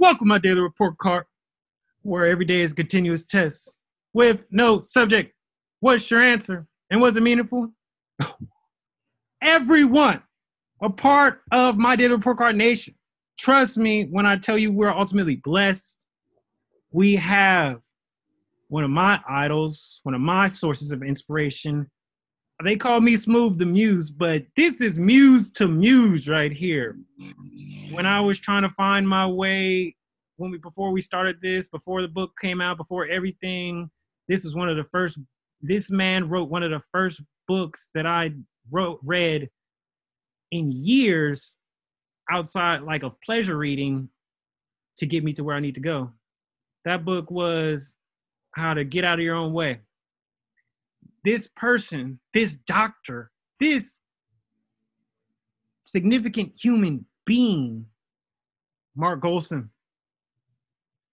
Welcome my daily report card, where every day is continuous test with no subject. What's your answer? And was it meaningful? Everyone, a part of my daily report card nation. Trust me when I tell you we're ultimately blessed. We have one of my idols, one of my sources of inspiration. They call me Smooth the Muse, but this is Muse to Muse right here. When I was trying to find my way, when we before we started this, before the book came out, before everything, this is one of the first. This man wrote one of the first books that I wrote read in years outside like of pleasure reading to get me to where I need to go. That book was how to get out of your own way. This person, this doctor, this significant human being, Mark Goulston.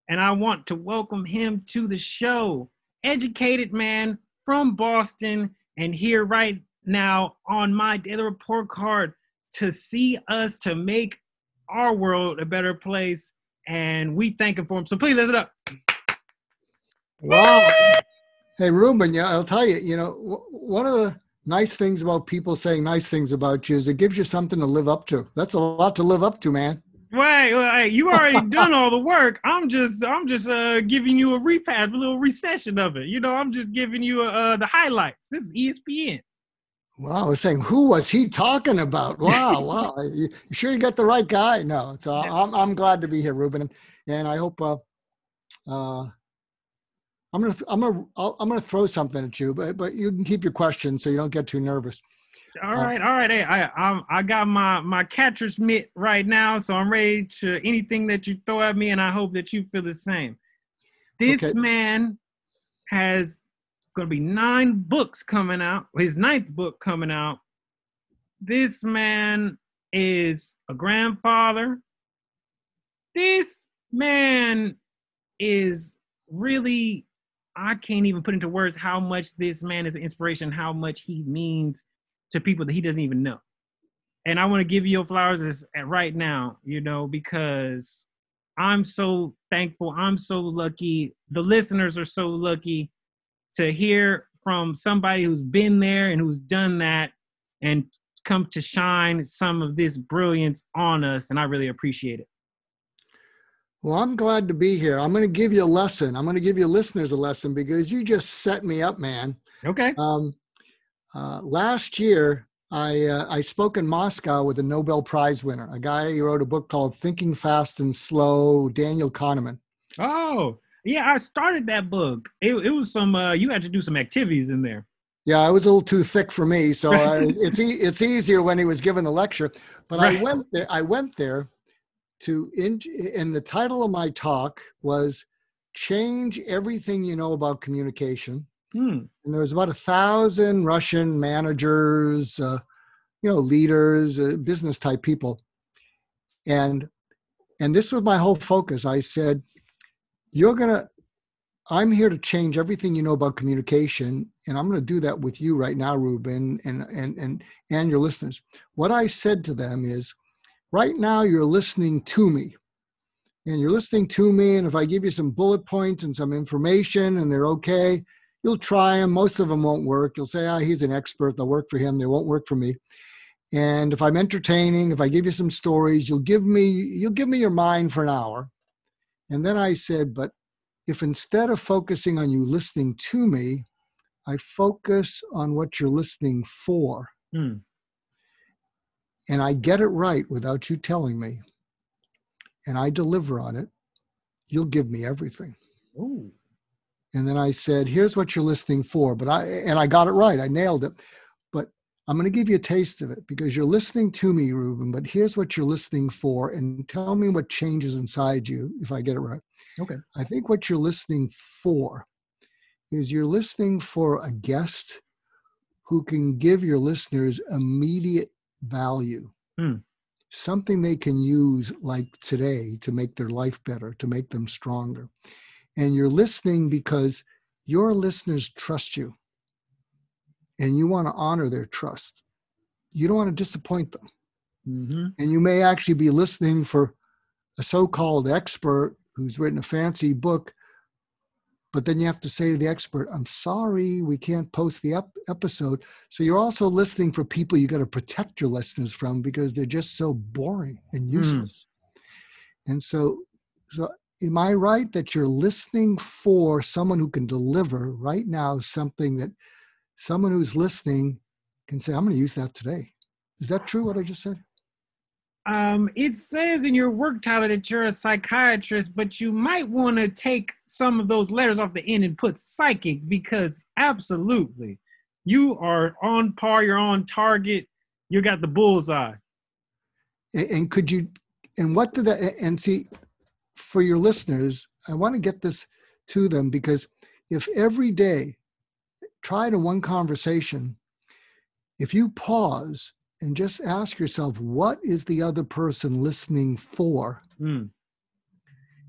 And I want to welcome him to the show. Educated man from Boston and here right now on my daily report card to see us to make our world a better place. And we thank him for him. So please let's it up. Wow. Hey, Ruben, yeah, I'll tell you, you know, one of the nice things about people saying nice things about you is it gives you something to live up to. That's a lot to live up to, man. Wait, wait, you already done all the work. I'm just, I'm just uh, giving you a repass, a little recession of it. You know, I'm just giving you uh, the highlights. This is ESPN. Wow, I was saying, who was he talking about? Wow, wow. you, you sure you got the right guy? No, so I'm, I'm glad to be here, Ruben, and, and I hope uh, uh, I'm gonna I'm gonna i am gonna throw something at you, but but you can keep your question so you don't get too nervous. All right, uh, all right. Hey, I I I got my my catcher's mitt right now, so I'm ready to anything that you throw at me, and I hope that you feel the same. This okay. man has going to be nine books coming out. His ninth book coming out. This man is a grandfather. This man is really I can't even put into words how much this man is an inspiration, how much he means to people that he doesn't even know. And I want to give you your flowers as, right now, you know, because I'm so thankful. I'm so lucky. The listeners are so lucky to hear from somebody who's been there and who's done that and come to shine some of this brilliance on us. And I really appreciate it. Well, I'm glad to be here. I'm going to give you a lesson. I'm going to give you listeners a lesson because you just set me up, man. Okay. Um, uh, last year, I uh, I spoke in Moscow with a Nobel Prize winner, a guy who wrote a book called Thinking Fast and Slow, Daniel Kahneman. Oh, yeah, I started that book. It, it was some. Uh, you had to do some activities in there. Yeah, it was a little too thick for me, so uh, it's e- it's easier when he was giving the lecture. But right. I went there. I went there to in, and the title of my talk was change everything you know about communication. Hmm. and there was about a thousand russian managers uh, you know leaders uh, business type people. And and this was my whole focus. I said you're gonna i'm here to change everything you know about communication and i'm going to do that with you right now ruben and and and and your listeners. What i said to them is right now you're listening to me. And you're listening to me and if i give you some bullet points and some information and they're okay you'll try them most of them won't work. You'll say ah oh, he's an expert. They'll work for him. They won't work for me. And if i'm entertaining if i give you some stories you'll give me you'll give me your mind for an hour. And then i said but if instead of focusing on you listening to me i focus on what you're listening for. Hmm and I get it right without you telling me, and I deliver on it, you'll give me everything. Ooh. And then I said, here's what you're listening for. But I, and I got it right. I nailed it. But I'm going to give you a taste of it because you're listening to me, Reuben, But here's what you're listening for. And tell me what changes inside you if I get it right. Okay. I think what you're listening for is you're listening for a guest who can give your listeners immediate value. Hmm. Something they can use like today to make their life better, to make them stronger. And you're listening because your listeners trust you and you want to honor their trust. You don't want to disappoint them. Mm-hmm. And you may actually be listening for a so-called expert who's written a fancy book but then you have to say to the expert i'm sorry we can't post the ep- episode so you're also listening for people you got to protect your listeners from because they're just so boring and hmm. useless mm. and so so am i right that you're listening for someone who can deliver right now something that someone who's listening can say i'm going to use that today is that true what i just said um, it says in your work title that you're a psychiatrist, but you might want to take some of those letters off the end and put psychic because absolutely, you are on par, you're on target, you got the bullseye. And, and could you, and what did that, and see, for your listeners, I want to get this to them because if every day, try to one conversation, if you pause and just ask yourself what is the other person listening for mm.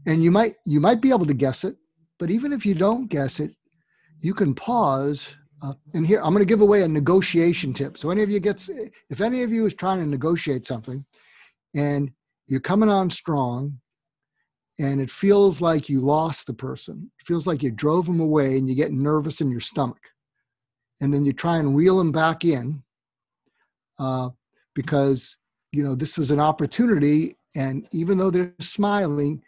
and you might you might be able to guess it but even if you don't guess it you can pause uh, and here i'm going to give away a negotiation tip so any of you gets if any of you is trying to negotiate something and you're coming on strong and it feels like you lost the person it feels like you drove them away and you get nervous in your stomach and then you try and reel them back in uh, because you know this was an opportunity, and even though they're smiling,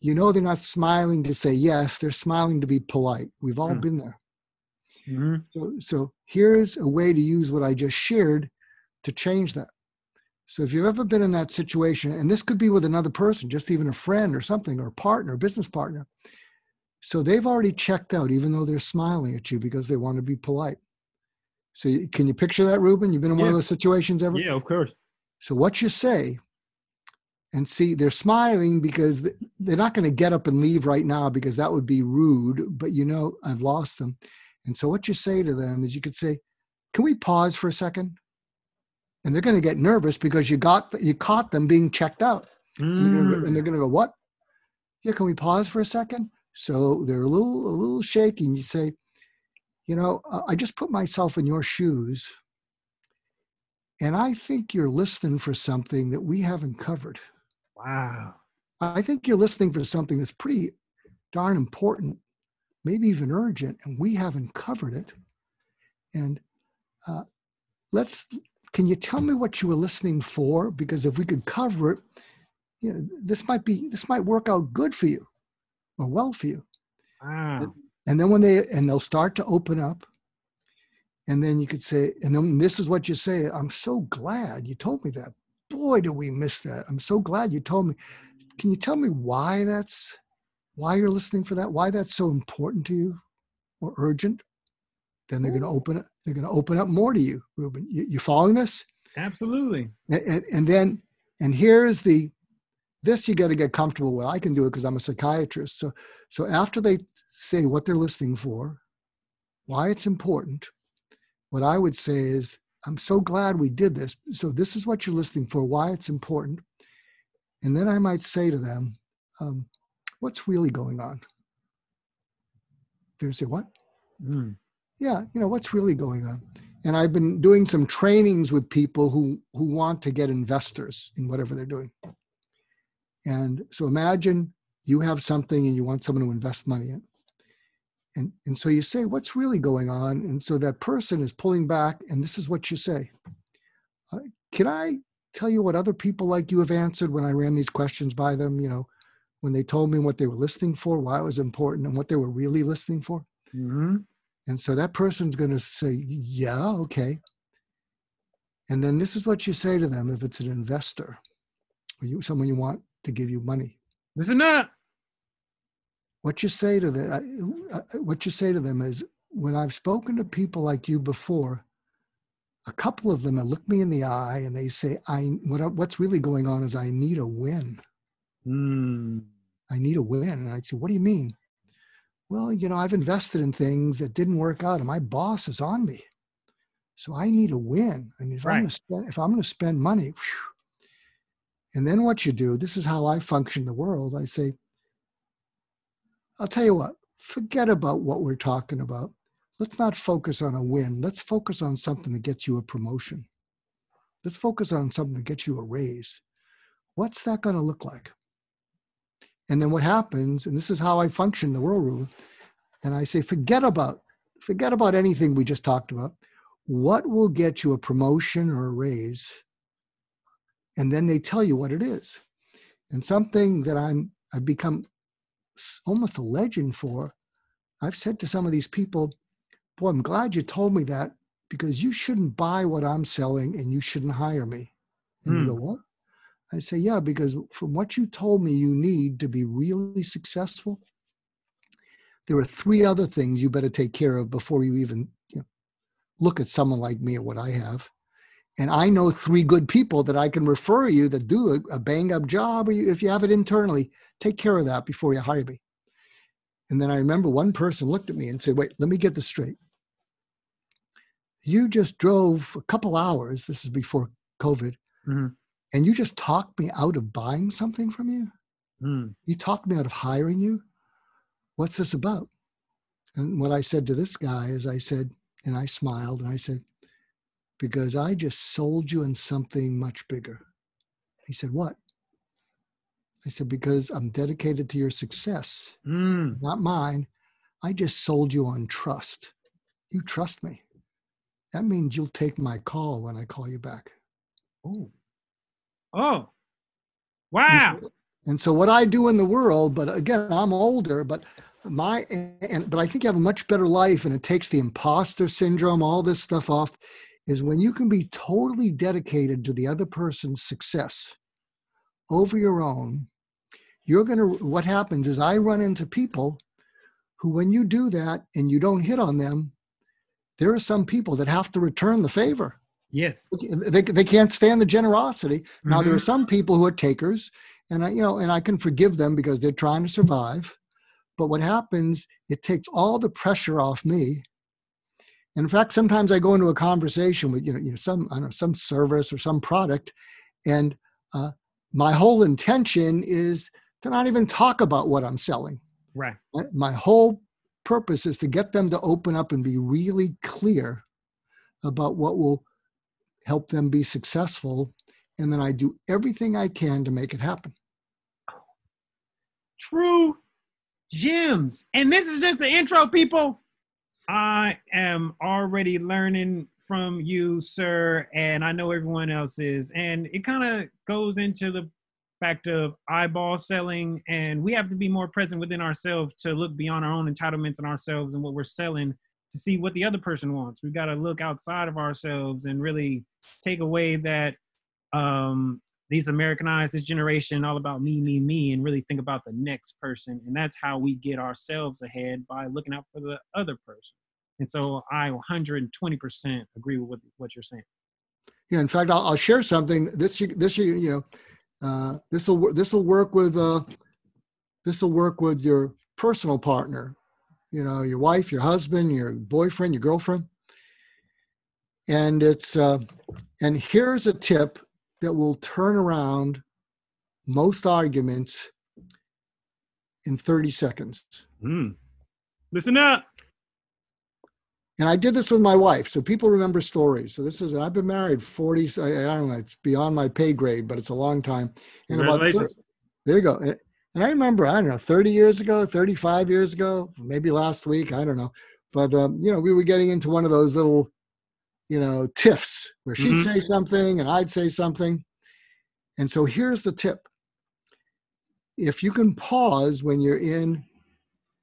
you know they're not smiling to say yes; they're smiling to be polite. We've all mm. been there. Mm-hmm. So, so here's a way to use what I just shared to change that. So if you've ever been in that situation, and this could be with another person, just even a friend or something, or a partner, business partner. So they've already checked out, even though they're smiling at you because they want to be polite. So can you picture that, Ruben? You've been in yeah. one of those situations ever? Yeah, of course. So what you say, and see, they're smiling because they're not going to get up and leave right now because that would be rude. But you know, I've lost them. And so what you say to them is you could say, "Can we pause for a second? And they're going to get nervous because you got you caught them being checked out, mm. and they're going to go, "What? Yeah, can we pause for a second? So they're a little a little shaky. And you say, you know, uh, I just put myself in your shoes, and I think you're listening for something that we haven't covered. Wow. I think you're listening for something that's pretty darn important, maybe even urgent, and we haven't covered it. And uh, let's, can you tell me what you were listening for? Because if we could cover it, you know, this might be, this might work out good for you or well for you. Wow and then when they and they'll start to open up and then you could say and then this is what you say i'm so glad you told me that. Boy do we miss that. I'm so glad you told me. Can you tell me why that's why you're listening for that? Why that's so important to you or urgent? Then they're going to open it they're going to open up more to you ruben. You, you following this? Absolutely. And, and then and here's the this you got to get comfortable with. I can do it because i'm a psychiatrist. So so after they say what they're listening for, why it's important. What I would say is, I'm so glad we did this. So, this is what you're listening for, why it's important. And then I might say to them, um, What's really going on? They say, What? Mm. Yeah, you know, what's really going on? And I've been doing some trainings with people who, who want to get investors in whatever they're doing. And so imagine you have something and you want someone to invest money in and and so you say what's really going on? And so that person is pulling back and this is what you say. Uh, can i tell you what other people like you have answered when i ran these questions by them you know when they told me what they were listening for why it was important and what they were really listening for? Mm-hmm. and so that person's going to say yeah okay. And then this is what you say to them if it's an investor or you someone you want to give you money. Listen up what you say to them what you say to them is when i've spoken to people like you before a couple of them look me in the eye and they say i what, what's really going on is i need a win. Mm. i need a win. And i say what do you mean? Well you know i've invested in things that didn't work out and my boss is on me. So i need a win. I mean, if right. i'm going to spend if i'm going to spend money whew, and then what you do this is how i function the world. I say I'll tell you what, forget about what we're talking about. Let's not focus on a win. Let's focus on something that gets you a promotion. Let's focus on something that gets you a raise. What's that going to look like? And then what happens, and this is how I function in the world room, and I say, forget about, forget about anything we just talked about. What will get you a promotion or a raise? And then they tell you what it is. And something that I'm I've become almost a legend for. I've said to some of these people, boy, I'm glad you told me that because you shouldn't buy what I'm selling and you shouldn't hire me. And you go, hmm. what? I say, yeah, because from what you told me you need to be really successful, there are three other things you better take care of before you even you know, look at someone like me or what I have. And I know three good people that I can refer you that do a, a bang up job, or you, if you have it internally, take care of that before you hire me. And then I remember one person looked at me and said, Wait, let me get this straight. You just drove a couple hours, this is before COVID, mm-hmm. and you just talked me out of buying something from you? Mm. You talked me out of hiring you? What's this about? And what I said to this guy is, I said, and I smiled and I said, because I just sold you on something much bigger. He said, What? I said, Because I'm dedicated to your success, mm. not mine. I just sold you on trust. You trust me. That means you'll take my call when I call you back. Oh. Oh. Wow. And so, and so what I do in the world, but again, I'm older, but my and but I think you have a much better life and it takes the imposter syndrome, all this stuff off is when you can be totally dedicated to the other person's success over your own you're going to what happens is i run into people who when you do that and you don't hit on them there are some people that have to return the favor yes they, they can't stand the generosity mm-hmm. now there are mm-hmm. some people who are takers and i you know and i can forgive them because they're trying to survive but what happens it takes all the pressure off me in fact, sometimes I go into a conversation with you know, you know some I don't know some service or some product, and uh, my whole intention is to not even talk about what I'm selling. Right. My, my whole purpose is to get them to open up and be really clear about what will help them be successful, and then I do everything I can to make it happen. True gems, and this is just the intro, people. I am already learning from you, sir, and I know everyone else is. And it kind of goes into the fact of eyeball selling, and we have to be more present within ourselves to look beyond our own entitlements and ourselves and what we're selling to see what the other person wants. We've got to look outside of ourselves and really take away that um, these Americanized, this generation, all about me, me, me, and really think about the next person. And that's how we get ourselves ahead by looking out for the other person. And so I 120% agree with what, what you're saying. Yeah, in fact, I'll, I'll share something. This this you know, uh, this will this will work with uh, this will work with your personal partner, you know, your wife, your husband, your boyfriend, your girlfriend. And it's uh, and here's a tip that will turn around most arguments in 30 seconds. Mm. Listen up. And I did this with my wife, so people remember stories. So this is I've been married 40. I, I don't know, it's beyond my pay grade, but it's a long time. And about 30, there you go. And, and, I remember I don't know 30 years ago, 35 years ago, maybe last week, I don't know. But um, you know, we were getting into one of those little you know, tiffs where she'd mm-hmm. say something and I'd say something. And so here's the tip if you can pause when you're in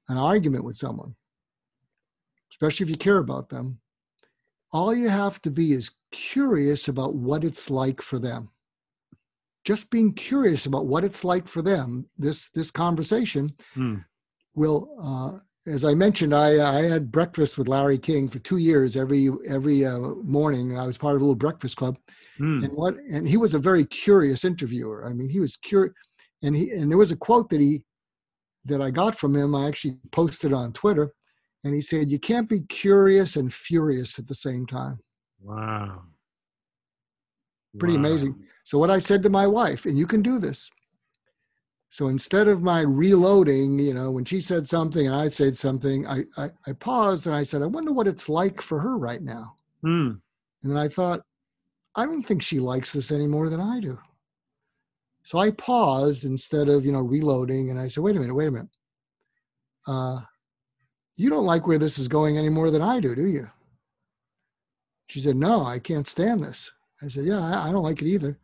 an argument with someone, especially if you care about them, all you have to be is curious about what it's like for them. Just being curious about what it's like for them, this this conversation mm. will uh, as I mentioned, I, I had breakfast with Larry King for two years every every uh, morning. I was part of a little breakfast club, mm. and what and he was a very curious interviewer. I mean, he was curious, and he and there was a quote that he that I got from him. I actually posted on Twitter, and he said, "You can't be curious and furious at the same time." Wow, pretty wow. amazing. So what I said to my wife, and you can do this so instead of my reloading, you know, when she said something and I said something, I, I, I paused and I said, I wonder what it's like for her right now. Mm. And then I thought, I don't think she likes this any more than I do. So I paused instead of, you know, reloading and I said, wait a minute, wait a minute. Uh, you don't like where this is going any more than I do, do you? She said, no, I can't stand this. I said, yeah, I, I don't like it either.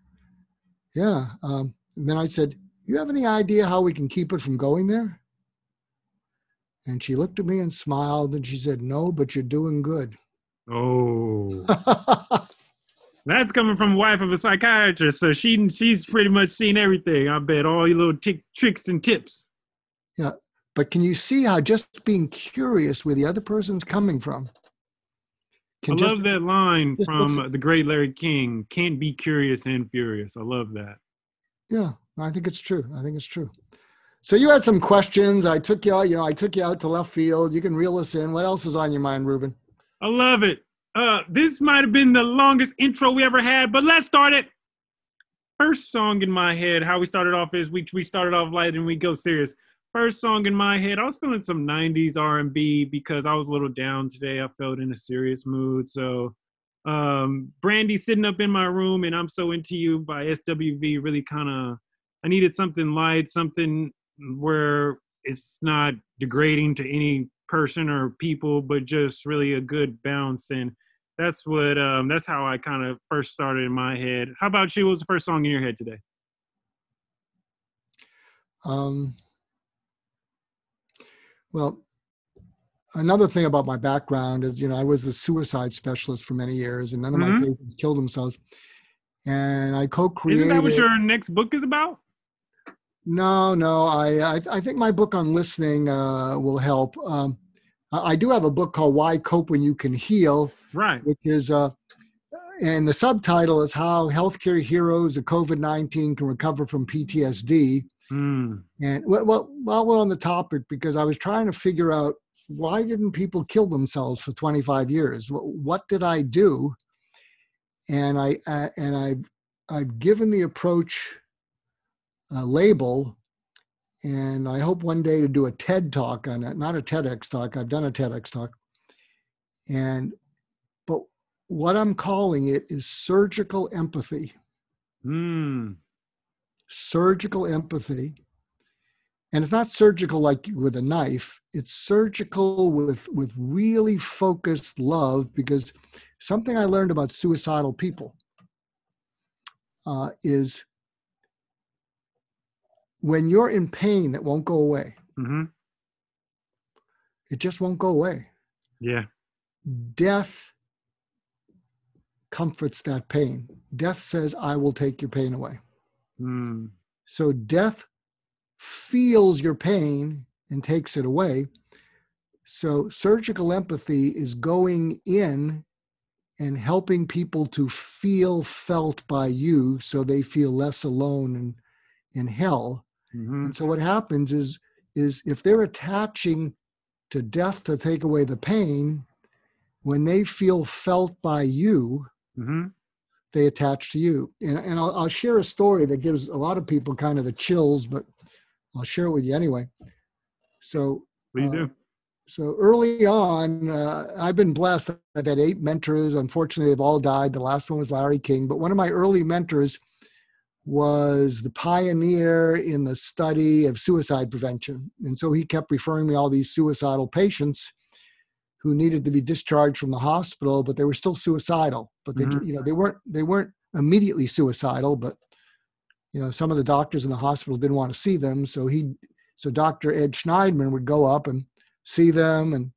Yeah. Um, and then I said, you have any idea how we can keep it from going there? And she looked at me and smiled and she said, no, but you're doing good. Oh. That's coming from a wife of a psychiatrist, so she she's pretty much seen everything. I bet all your little t- tricks and tips. Yeah, but can you see how just being curious where the other person's coming from? I just, love that line from the great Larry King. Can't be curious and furious. I love that. Yeah, I think it's true. I think it's true. So you had some questions. I took you out. You know, I took you out to left field. You can reel us in. What else is on your mind, Ruben? I love it. Uh, this might have been the longest intro we ever had, but let's start it. First song in my head, how we started off is we we started off light and we go serious. First song in my head, I was feeling some '90s R&B because I was a little down today. I felt in a serious mood, so um, Brandy sitting up in my room and I'm so into you by SWV really kind of I needed something light, something where it's not degrading to any person or people, but just really a good bounce and that's what um, that's how I kind of first started in my head. How about you? What was the first song in your head today? Um, well, another thing about my background is, you know, I was a suicide specialist for many years, and none of mm-hmm. my patients killed themselves. And I co-created. Isn't that what your next book is about? No, no. I I, I think my book on listening uh, will help. Um, I do have a book called Why Cope When You Can Heal, right? Which is, uh, and the subtitle is How Healthcare Heroes of COVID 19 Can Recover from PTSD. Mm. And well, while we're on the topic, because I was trying to figure out why didn't people kill themselves for 25 years? What did I do? And I uh, and I I've given the approach uh, label and I hope one day to do a TED talk on it, not a TEDx talk. I've done a TEDx talk. And, but what I'm calling it is surgical empathy. Hmm. Surgical empathy. And it's not surgical like with a knife, it's surgical with, with really focused love because something I learned about suicidal people uh, is when you're in pain that won't go away, mm-hmm. it just won't go away. Yeah. Death comforts that pain. Death says, I will take your pain away. Mm. So death feels your pain and takes it away. So surgical empathy is going in and helping people to feel felt by you so they feel less alone in, in hell Mm-hmm. And so what happens is is if they're attaching to death to take away the pain, when they feel felt by you, mm-hmm. they attach to you. And, and I'll, I'll, share a story that gives a lot of people kind of the chills, but I'll share it with you anyway. So please uh, do. So early on, uh, I've been blessed. I've had eight mentors. Unfortunately, they've all died. The last one was Larry King. But one of my early mentors was the pioneer in the study of suicide prevention. And so he kept referring me all these suicidal patients who needed to be discharged from the hospital, but they were still suicidal. But they, mm-hmm. you know, they weren't they weren't immediately suicidal, but you know, some of the doctors in the hospital didn't want to see them. So he so Dr. Ed Shneidman would go up and see them and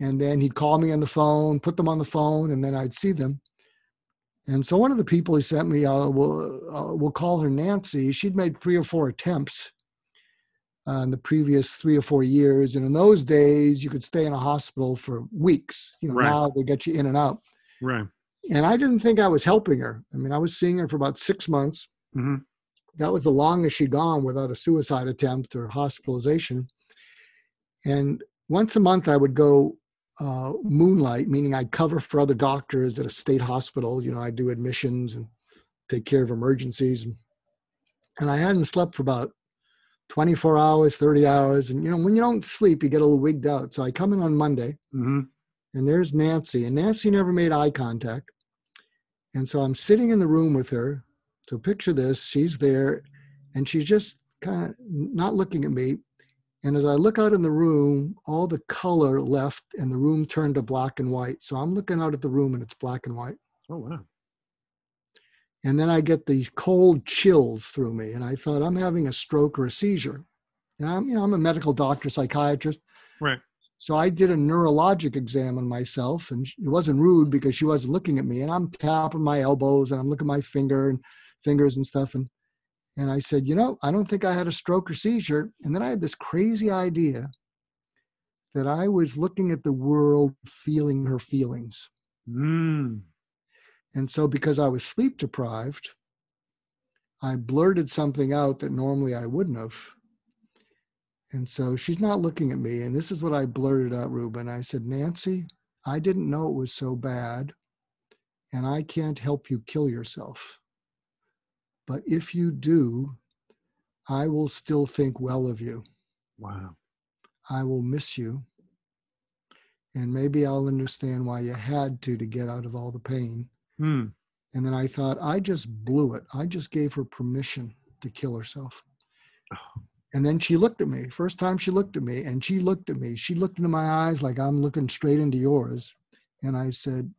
and then he'd call me on the phone, put them on the phone, and then I'd see them. And so one of the people he sent me, uh, we'll, uh, we'll call her Nancy. She'd made three or four attempts uh, in the previous three or four years. And in those days, you could stay in a hospital for weeks. You know, right. now they get you in and out. Right. And I didn't think I was helping her. I mean, I was seeing her for about six months. Mm-hmm. That was the longest she'd gone without a suicide attempt or hospitalization. And once a month, I would go uh, moonlight, meaning I'd cover for other doctors at a state hospital. You know, I do admissions and take care of emergencies. And, and I hadn't slept for about 24 hours, 30 hours. And, you know, when you don't sleep, you get a little wigged out. So I come in on Monday mm-hmm. and there's Nancy. And Nancy never made eye contact. And so I'm sitting in the room with her. So picture this she's there and she's just kind of not looking at me. And as I look out in the room, all the color left and the room turned to black and white. So I'm looking out at the room and it's black and white. Oh, wow. And then I get these cold chills through me. And I thought, I'm having a stroke or a seizure. And I'm, you know, I'm a medical doctor, psychiatrist. Right. So I did a neurologic exam on myself, and it wasn't rude because she wasn't looking at me. And I'm tapping my elbows and I'm looking at my finger and fingers and stuff. And and I said, you know, I don't think I had a stroke or seizure. And then I had this crazy idea that I was looking at the world, feeling her feelings. Mm. And so, because I was sleep deprived, I blurted something out that normally I wouldn't have. And so she's not looking at me. And this is what I blurted out, Ruben. I said, Nancy, I didn't know it was so bad, and I can't help you kill yourself. But if you do, I will still think well of you. Wow. I will miss you. And maybe I'll understand why you had to to get out of all the pain. Hmm. And then I thought, I just blew it. I just gave her permission to kill herself. Oh. And then she looked at me. First time she looked at me, and she looked at me. She looked into my eyes like I'm looking straight into yours. And I said,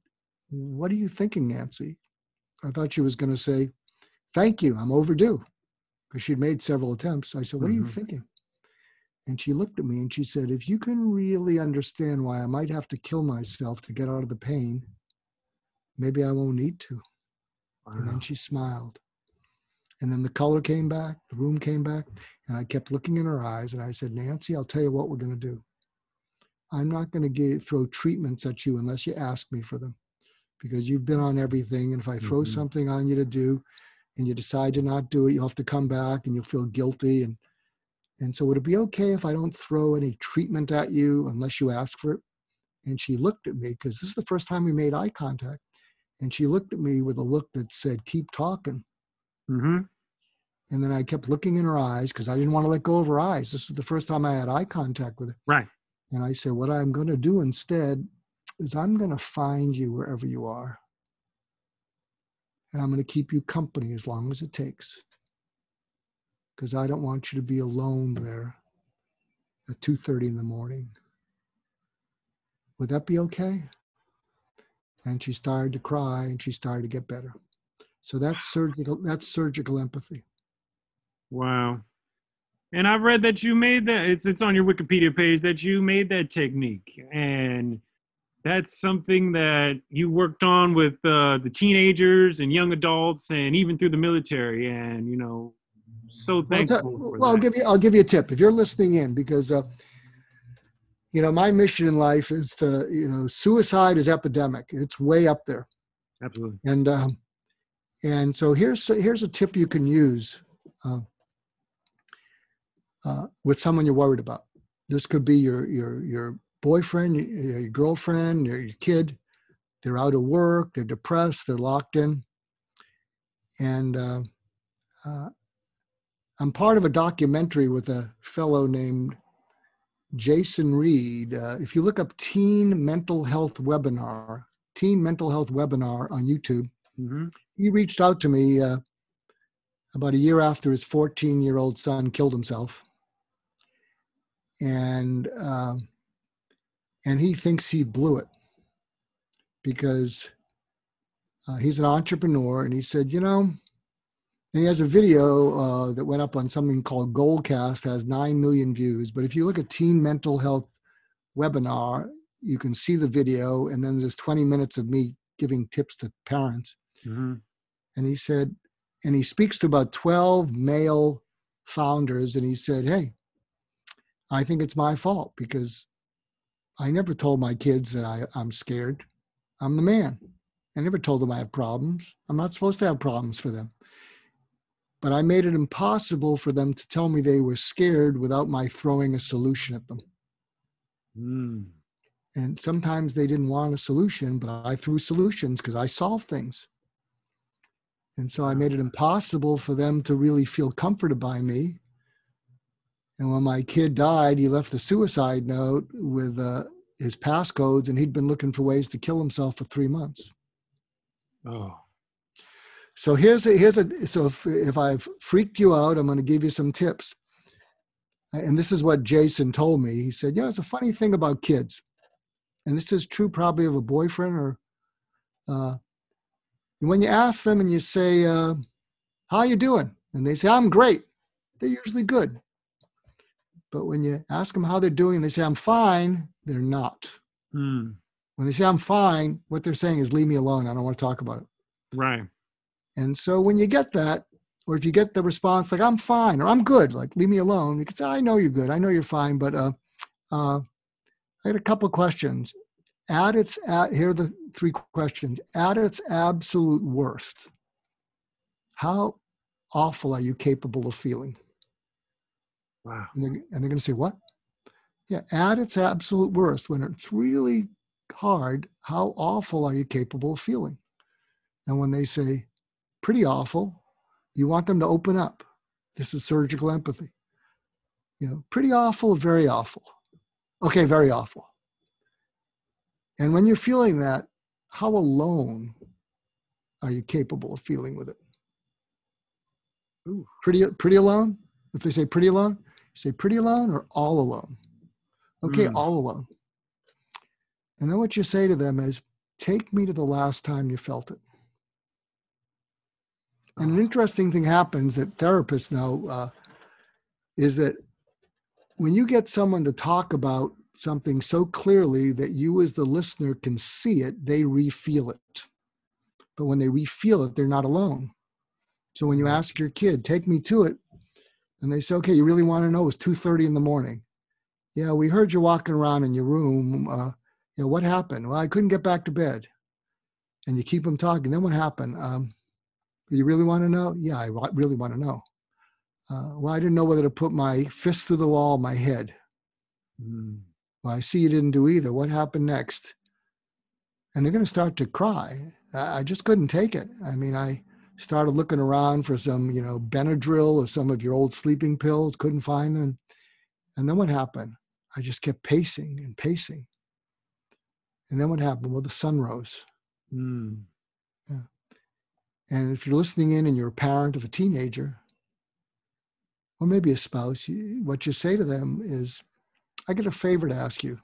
What are you thinking, Nancy? I thought she was going to say, Thank you, I'm overdue. Because she'd made several attempts. I said, What mm-hmm. are you mm-hmm. thinking? And she looked at me and she said, If you can really understand why I might have to kill myself to get out of the pain, maybe I won't need to. Wow. And then she smiled. And then the color came back, the room came back, and I kept looking in her eyes. And I said, Nancy, I'll tell you what we're going to do. I'm not going to throw treatments at you unless you ask me for them because you've been on everything. And if I throw mm-hmm. something on you to do and you decide to not do it, you'll have to come back and you'll feel guilty. And, and so would it be okay if I don't throw any treatment at you unless you ask for it? And she looked at me because this is the first time we made eye contact. And she looked at me with a look that said, keep talking. Mm-hmm. And then I kept looking in her eyes because I didn't want to let go of her eyes. This is the first time I had eye contact with her. Right. And I said, What I'm going to do instead is I'm going to find you wherever you are. And I'm going to keep you company as long as it takes. Because I don't want you to be alone there at 2:30 in the morning. Would that be okay? And she started to cry and she started to get better. So that's surgical that's surgical empathy. Wow. And I've read that you made that it's it's on your Wikipedia page that you made that technique and that's something that you worked on with uh, the teenagers and young adults and even through the military and you know so thankful well, well I'll give you I'll give you a tip. If you're listening in because uh, you know my mission in life is to you know suicide is epidemic. It's way up there. Absolutely. And um, and so here's here's a tip you can use uh, uh, with someone you're worried about. This could be your your your boyfriend, your, girlfriend, your, kid. They're out of work. They're depressed. They're locked in. And uh, uh, I'm part of a documentary with a fellow named Jason Reid. Uh, if you look up Teen Mental Health Webinar, Teen Mental Health Webinar on YouTube, mm-hmm. he reached out to me uh, about a year after his 14 year old son killed himself and um, and he thinks he blew it because uh, he's an entrepreneur, and he said, you know, and he has a video uh, that went up on something called Goalcast, has nine million views. But if you look at Teen Mental Health webinar, you can see the video, and then there's 20 minutes of me giving tips to parents. Mm-hmm. And he said, and he speaks to about 12 male founders, and he said, hey, I think it's my fault because I never told my kids that I, I'm scared. I'm the man. I never told them I have problems. I'm not supposed to have problems for them. But I made it impossible for them to tell me they were scared without my throwing a solution at them. Mm. And sometimes they didn't want a solution, but I threw solutions because I solved things. And so I made it impossible for them to really feel comforted by me and when my kid died, he left a suicide note with uh, his passcodes, and he'd been looking for ways to kill himself for three months. Oh. So here's a here's a so if, if I've freaked you out, I'm going to give you some tips. And this is what Jason told me. He said, "You know, it's a funny thing about kids, and this is true probably of a boyfriend or uh, when you ask them and you say, uh, "How you doing?" and they say, "I'm great," they're usually good. But when you ask them how they're doing, they say, "I'm fine." They're not. Hmm. When they say I'm fine, what they're saying is leave me alone. I don't want to talk about it. Right. And so when you get that, or if you get the response like I'm fine or I'm good, like leave me alone, you can say I know you're good, I know you're fine, but uh, uh, I had a couple of questions. At its at here are the three questions. At its absolute worst, how awful are you capable of feeling? Wow. And they're, and they're going to say what? Yeah, at its absolute worst, when it's really hard, how awful are you capable of feeling? And when they say, pretty awful, you want them to open up. This is surgical empathy. You know, pretty awful, very awful. Okay, very awful. And when you're feeling that, how alone are you capable of feeling with it? Ooh. Pretty, pretty alone? If they say pretty alone, say pretty alone or all alone? Okay, mm. all alone. And then what you say to them is, take me to the last time you felt it. And an uh-huh. interesting thing happens that therapists know uh, is that when you get someone to talk about something so clearly that you, as the listener, can see it, they refeel it. But when they refeel it, they're not alone. So when you mm-hmm. ask your kid, "Take me to it," and they say, "Okay, you really want to know?" It's two thirty in the morning. Yeah, we heard you walking around in your room. Uh, you know, what happened? Well, I couldn't get back to bed. And you keep them talking. Then what happened? Um, you really want to know? Yeah, I really want to know. Uh, well, I didn't know whether to put my fist through the wall, my head. Mm. Well, I see you didn't do either. What happened next? And they're going to start to cry. I just couldn't take it. I mean, I started looking around for some, you know, Benadryl or some of your old sleeping pills, couldn't find them. And then what happened? I just kept pacing and pacing. And then what happened? Well, the sun rose. Mm. Yeah. And if you're listening in and you're a parent of a teenager, or maybe a spouse, what you say to them is, I get a favor to ask you.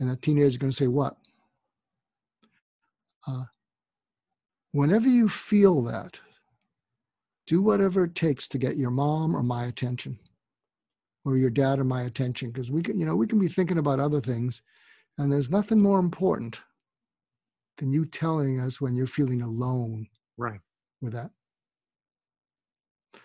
And a teenager is going to say, What? Uh, whenever you feel that, do whatever it takes to get your mom or my attention or your dad or my attention because we can you know we can be thinking about other things and there's nothing more important than you telling us when you're feeling alone right. with that.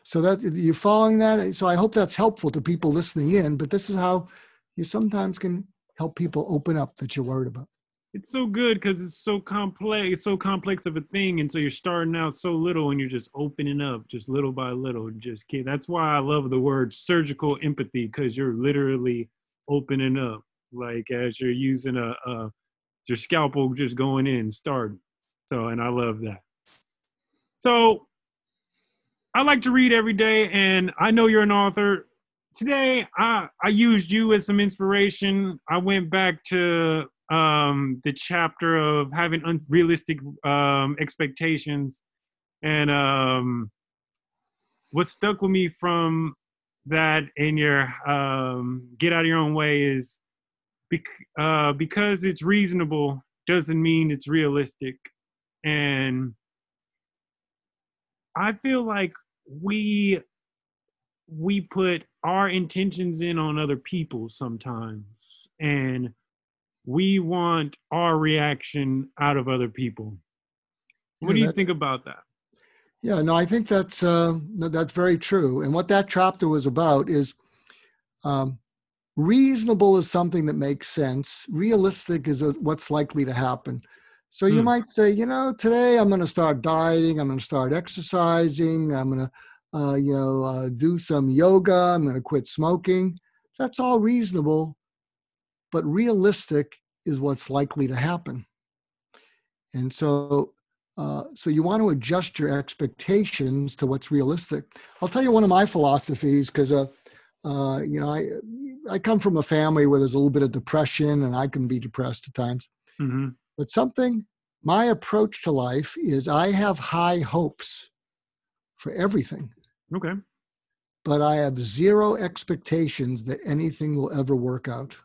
So that you're following that eh, so i hope that's helpful to people listening in but this is how you sometimes can help people open up that you're worried about it's so good because it's so complex it's so complex of a thing and so you're starting out so little and you're just opening up just little by little just kid that's why i love the word surgical empathy because you're literally opening up like as you're using a, a your scalpel just going in starting. So and i love that. So i like to read every day and i know you're an author. Today i i used you as some inspiration. I went back to um, the chapter of having unrealistic um, expectations. And um, what stuck with me from that in your um, get out of your own way is bec- uh, because it's reasonable doesn't mean it's realistic. And I feel like we we put our intentions in on other people sometimes and we want our reaction out of other people. What yeah, do you think about that? Yeah, no, I think that's uh, that's very true. And what that chapter was about is um, reasonable is something that makes sense. Realistic is what's likely to happen. So you hmm. might say, you know, today I'm going to start dieting. I'm going to start exercising. I'm going to, uh, you know, uh, do some yoga. I'm going to quit smoking. That's all reasonable but realistic is what's likely to happen. And so, uh, so you want to adjust your expectations to what's realistic. I'll tell you one of my philosophies because, uh, uh, you know, I I come from a family where there's a little bit of depression, and I can be depressed at times. Mm-hmm. But something my approach to life is I have high hopes for everything. Okay. But I have zero expectations that anything will ever work out.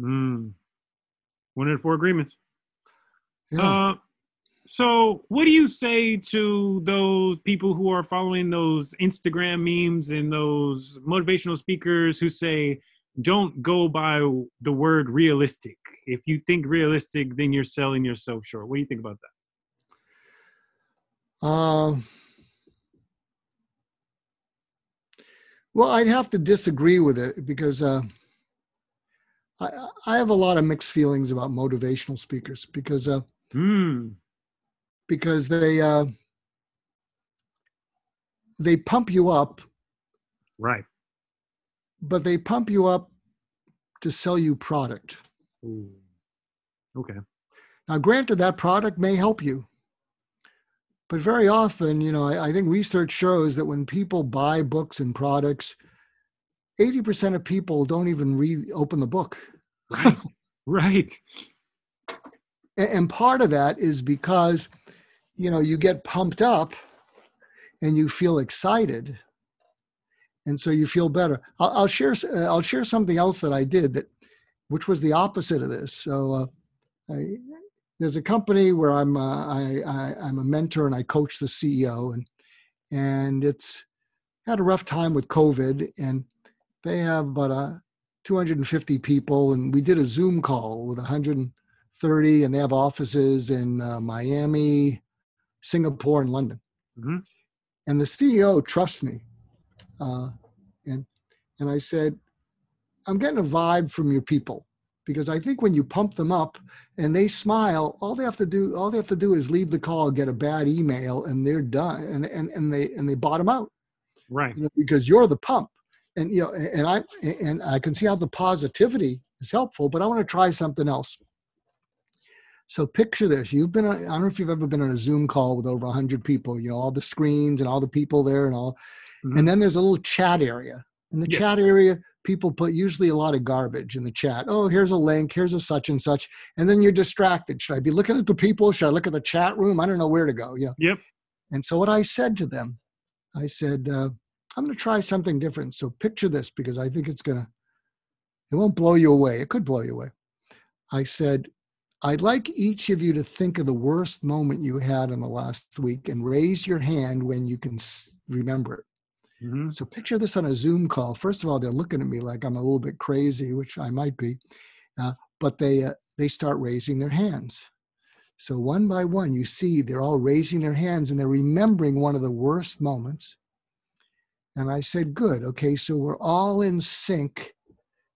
Mm. One in four agreements. Yeah. Uh, so, what do you say to those people who are following those Instagram memes and those motivational speakers who say, don't go by the word realistic? If you think realistic, then you're selling yourself short. What do you think about that? Um, well, I'd have to disagree with it because uh, I, I have a lot of mixed feelings about motivational speakers because uh, mm. because they uh, they pump you up, right? But they pump you up to sell you product. Ooh. Okay. Now, granted, that product may help you, but very often, you know, I, I think research shows that when people buy books and products, 80% of people don't even reopen the book. Right. right. And, part of that is because, you know, you get pumped up and you feel excited and so you feel better. I'll, I'll share. Uh, I'll share something else that I did that, which was the opposite of this. So, uh, I, there's a company where I'm. Uh, I, I am a mentor and I coach the CEO, and and it's had a rough time with COVID, and they have about a uh, 250 people, and we did a Zoom call with 130, and they have offices in uh, Miami, Singapore, and London. Mm-hmm. And the CEO trusts me uh, and and I said, I'm getting a vibe from your people because I think when you pump them up and they smile, all they have to do all they have to do is leave the call, get a bad email, and they're done, and and and they and they bottom out, right? You know, because you're the pump, and you know, and I and I can see how the positivity is helpful, but I want to try something else. So picture this: you've been on, I don't know if you've ever been on a Zoom call with over 100 people. You know all the screens and all the people there and all Mm-hmm. And then there's a little chat area. In the chat area, people put usually a lot of garbage in the chat. Oh, here's a link, here's a such and such. And then you're distracted. Should I be looking at the people? Should I look at the chat room? I don't know where to go. You know? Yep. And so what I said to them, I said, uh, I'm going to try something different. So picture this because I think it's going to, it won't blow you away. It could blow you away. I said, I'd like each of you to think of the worst moment you had in the last week and raise your hand when you can remember it. Mm-hmm. So picture this on a Zoom call. First of all, they're looking at me like I'm a little bit crazy, which I might be, uh, but they uh, they start raising their hands. So one by one, you see they're all raising their hands and they're remembering one of the worst moments. And I said, "Good, okay, so we're all in sync,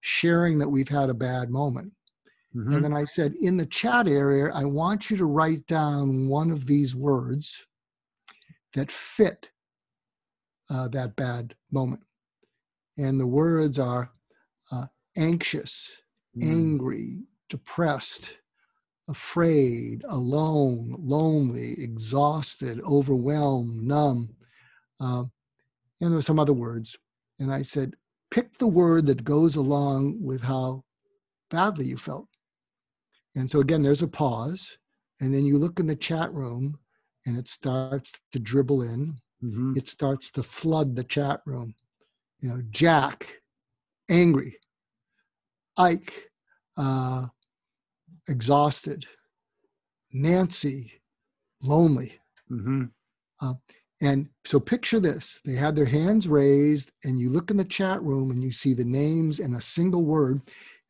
sharing that we've had a bad moment." Mm-hmm. And then I said, in the chat area, I want you to write down one of these words that fit uh, that bad moment. And the words are uh, anxious, mm. angry, depressed, afraid, alone, lonely, exhausted, overwhelmed, numb. Uh, and there's some other words. And I said, pick the word that goes along with how badly you felt. And so again, there's a pause. And then you look in the chat room and it starts to dribble in mm-hmm. it starts to flood the chat room. You know, Jack, angry, Ike, uh, exhausted, Nancy, lonely. Mm-hmm. Uh, and so picture this they had their hands raised, and you look in the chat room and you see the names and a single word.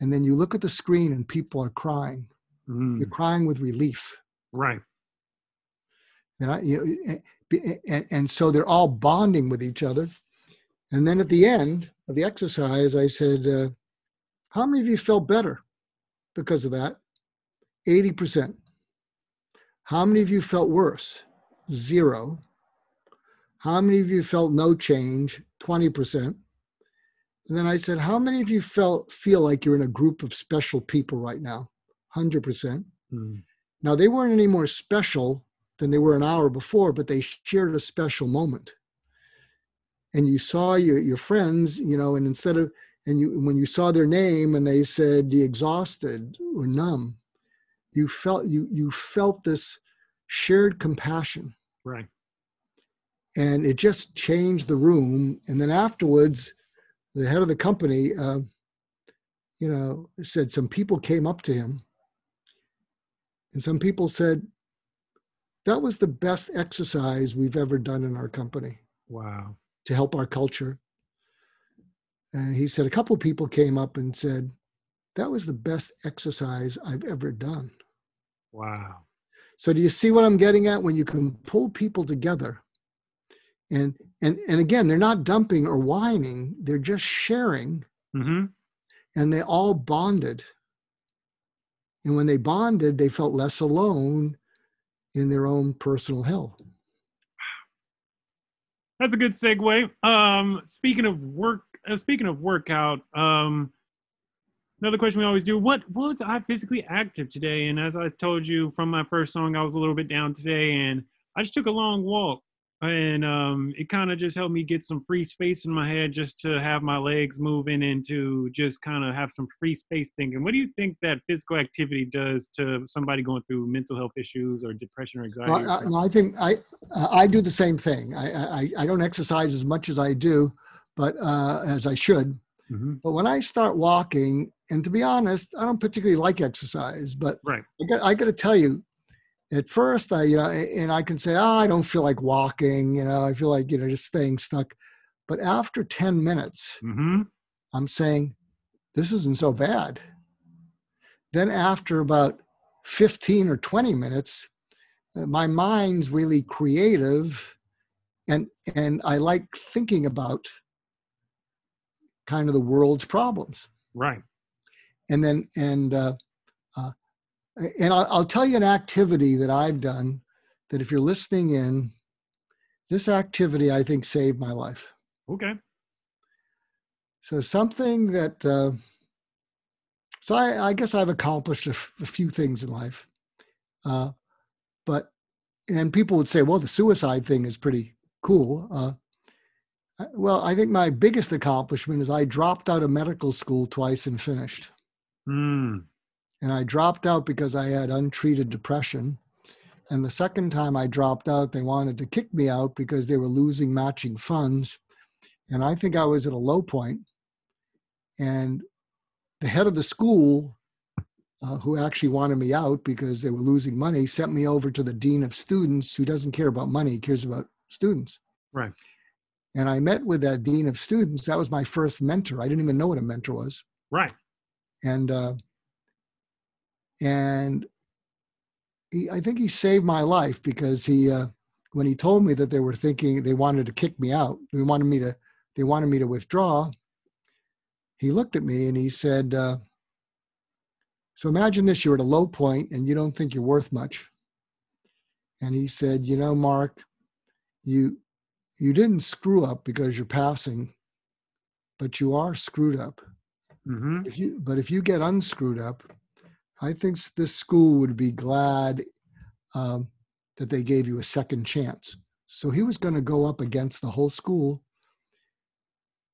And then you look at the screen and people are crying. Mm. They're crying with relief. Right. And I, you know, and, and so they're all bonding with each other. And then at the end of the exercise, I said, uh, How many of you felt better because of that? 80%. How many of you felt worse? Zero. How many of you felt no change? 20%. And then I said, How many of you felt feel like you're in a group of special people right now? 100%. Mm. Now, they weren't any more special than they were an hour before, but they shared a special moment. And you saw your, your friends, you know, and instead of, and you, when you saw their name and they said the exhausted or numb, you felt, you, you felt this shared compassion. Right. And it just changed the room. And then afterwards, the head of the company, uh, you know, said some people came up to him and some people said, that was the best exercise we've ever done in our company. Wow. To help our culture. And he said, a couple people came up and said, that was the best exercise I've ever done. Wow. So do you see what I'm getting at? When you can pull people together and and and again, they're not dumping or whining, they're just sharing. Mm-hmm. And they all bonded. And when they bonded, they felt less alone in their own personal hell. That's a good segue. Um, speaking of work, uh, speaking of workout, um, another question we always do: What was I physically active today? And as I told you from my first song, I was a little bit down today, and I just took a long walk and um, it kind of just helped me get some free space in my head just to have my legs moving and to just kind of have some free space thinking. What do you think that physical activity does to somebody going through mental health issues or depression or anxiety well, I, no, I think i i do the same thing. I, I i don't exercise as much as i do but uh as i should. Mm-hmm. but when i start walking and to be honest i don't particularly like exercise but right. I got i got to tell you at first I, you know, and I can say, oh, I don't feel like walking, you know, I feel like, you know, just staying stuck. But after 10 minutes, mm-hmm. I'm saying, this isn't so bad. Then after about 15 or 20 minutes, uh, my mind's really creative and and I like thinking about kind of the world's problems. Right. And then and uh, uh, and I'll, I'll tell you an activity that I've done that if you're listening in, this activity I think saved my life. Okay. So something that, uh, so I, I, guess I've accomplished a, f- a few things in life, uh, but and people would say, well, the suicide thing is pretty cool. Uh, well, I think my biggest accomplishment is I dropped out of medical school twice and finished. Mm and I dropped out because I had untreated depression. And the second time I dropped out, they wanted to kick me out because they were losing matching funds. And I think I was at a low point. And the head of the school, uh, who actually wanted me out because they were losing money, sent me over to the dean of students who doesn't care about money, cares about students. Right. And I met with that dean of students. That was my first mentor. I didn't even know what a mentor was. Right. And uh, and he, I think he saved my life because he, uh, when he told me that they were thinking they wanted to kick me out, they wanted me to, they wanted me to withdraw. He looked at me and he said, uh, "So imagine this: you're at a low point and you don't think you're worth much." And he said, "You know, Mark, you you didn't screw up because you're passing, but you are screwed up. Mm-hmm. If you, but if you get unscrewed up, I think this school would be glad um, that they gave you a second chance. So he was going to go up against the whole school.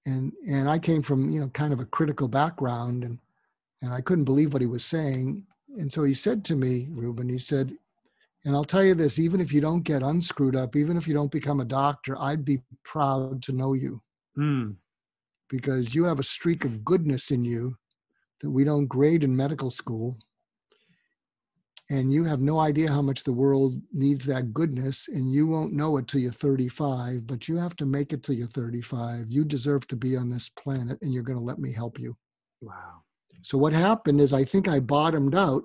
And and I came from you know kind of a critical background and and I couldn't believe what he was saying. And so he said to me, Ruben, he said, and I'll tell you this, even if you don't get unscrewed up, even if you don't become a doctor, I'd be proud to know you. Mm. Because you have a streak of goodness in you that we don't grade in medical school and you have no idea how much the world needs that goodness and you won't know it till you're 35 but you have to make it till you're 35 you deserve to be on this planet and you're going to let me help you. Wow. So what happened is i think i bottomed out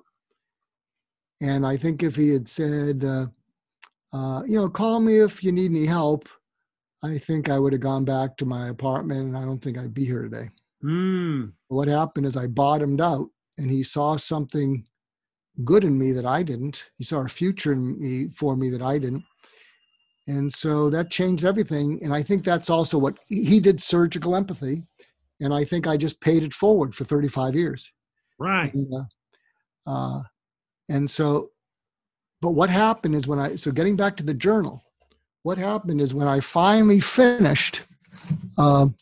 and i think if he had said uh, uh, you know call me if you need any help i think i would have gone back to my apartment and i don't think i'd be here today. Mm. what happened is i bottomed out and he saw something good in me that I didn't. He saw a future in me for me that I didn't. And so that changed everything. And I think that's also what he did surgical empathy. And I think I just paid it forward for 35 years. Right. And, uh, uh, and so, but what happened is when I, so getting back to the journal, what happened is when I finally finished, um,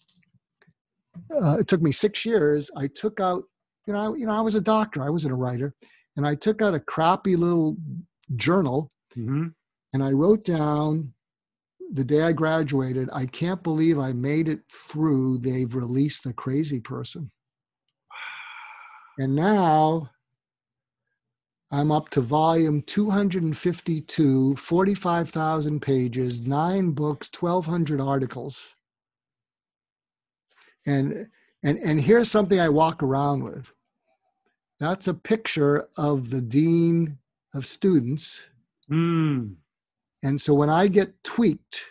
uh, it took me six years. I took out, you know, I, you know, I was a doctor. I wasn't a writer and I took out a crappy little journal Mm-hmm. And I wrote down the day I graduated, I can't believe I made it through. They've released the crazy person. And now I'm up to volume 252, 45,000 pages, nine books, 1,200 articles. And, and, and here's something I walk around with. That's a picture of the dean of students. Mm. And so when I get tweaked,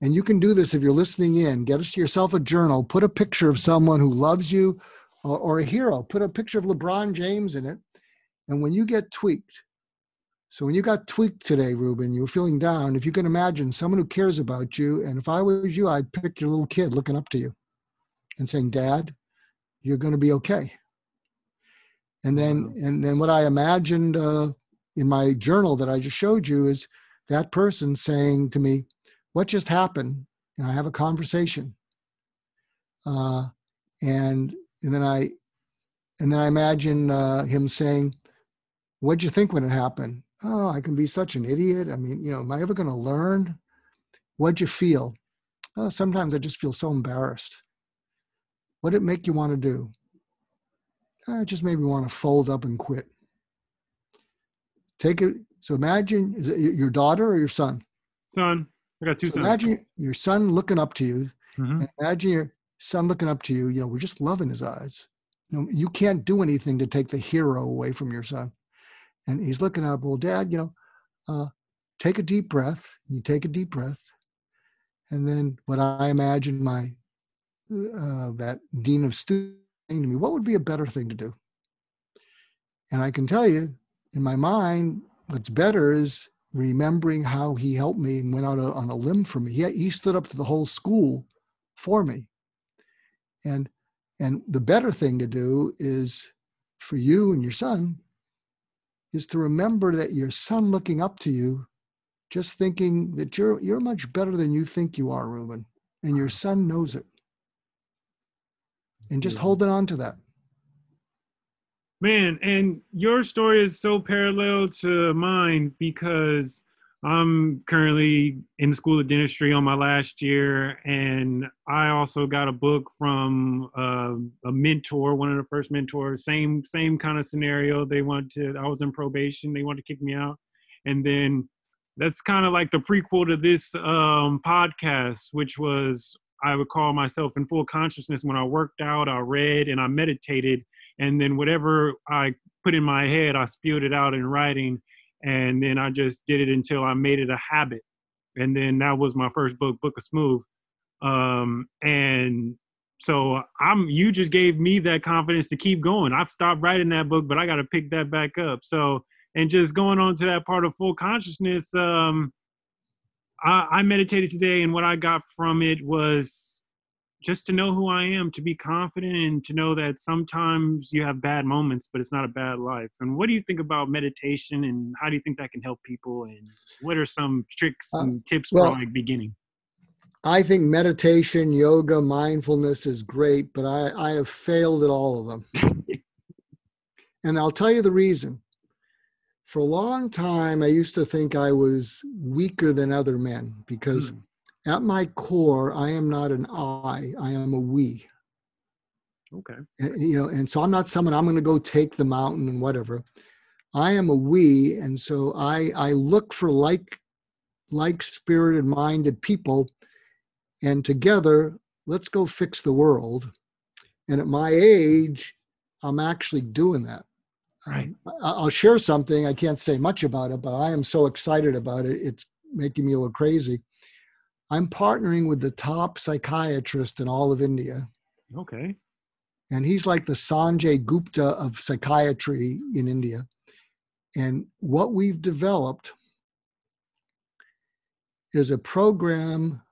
and you can do this if you're listening in, get yourself a journal, put a picture of someone who loves you or, or a hero, put a picture of LeBron James in it. And when you get tweaked, so when you got tweaked today, Ruben, you were feeling down. If you can imagine someone who cares about you, and if I was you, I'd pick your little kid looking up to you and saying, Dad, you're going to be okay. And then, and then what I imagined uh, in my journal that I just showed you is that person saying to me, What just happened? And I have a conversation. Uh, and and then I and then I imagine uh, him saying, What'd you think when it happened? Oh, I can be such an idiot. I mean, you know, am I ever going to learn? What'd you feel? Oh, sometimes I just feel so embarrassed. What did it make you want to do? It just made me want to fold up and quit. Take it. So imagine, is it your daughter or your son? Son. I got two so sons. Imagine your son looking up to you. Mm-hmm. And imagine your son looking up to you. You know, we're just loving his eyes. You know, you can't do anything to take the hero away from your son. And he's looking up. Well, Dad, you know, uh, take a deep breath. You take a deep breath, and then what I imagine my uh, that dean of students to me, what would be a better thing to do? And I can tell you, in my mind, what's better is remembering how he helped me and went out on a limb for me. He, he stood up to the whole school for me. And and the better thing to do is for you and your son is to remember that your son looking up to you, just thinking that you're you're much better than you think you are, Ruben, and your son knows it. And just holding on to that. Man, and your story is so parallel to mine because I'm currently in the school of dentistry on my last year, and I also got a book from uh, a mentor, one of the first mentors. Same same kind of scenario. They wanted to. I was in probation. They wanted to kick me out, and then that's kind of like the prequel to this um, podcast, which was I would call myself in full consciousness when I worked out, I read, and I meditated and then whatever I put in my head, I spewed it out in writing, and then I just did it until I made it a habit, and then that was my first book, Book of Smooth, um, and so I'm you just gave me that confidence to keep going. I've stopped writing that book, but I got to pick that back up. So and just going on to that part of full consciousness, um, I, I meditated today, and what I got from it was just to know who I am, to be confident, and to know that sometimes you have bad moments, but it's not a bad life. And what do you think about meditation, and how do you think that can help people? And what are some tricks uh, and uh, tips well, for like beginning? I think meditation, yoga, mindfulness is great, but I, I have failed at all of them. and I'll tell you the reason. For a long time, I used to think I was weaker than other men because mm at my core, I am not an I, I am a we. Okay. And, you know, and so I'm not someone I'm going to go take the mountain and whatever. I am a we, and so I I look for like like spirited minded people, and together let's go fix the world. And at my age, I'm actually doing that. Right. I'll share something. I can't say much about it, but I am so excited about it. It's making me a little crazy. I'm partnering with the top psychiatrist in all of India. Okay. And he's like the Sanjay Gupta of psychiatry in India. And what we've developed is a program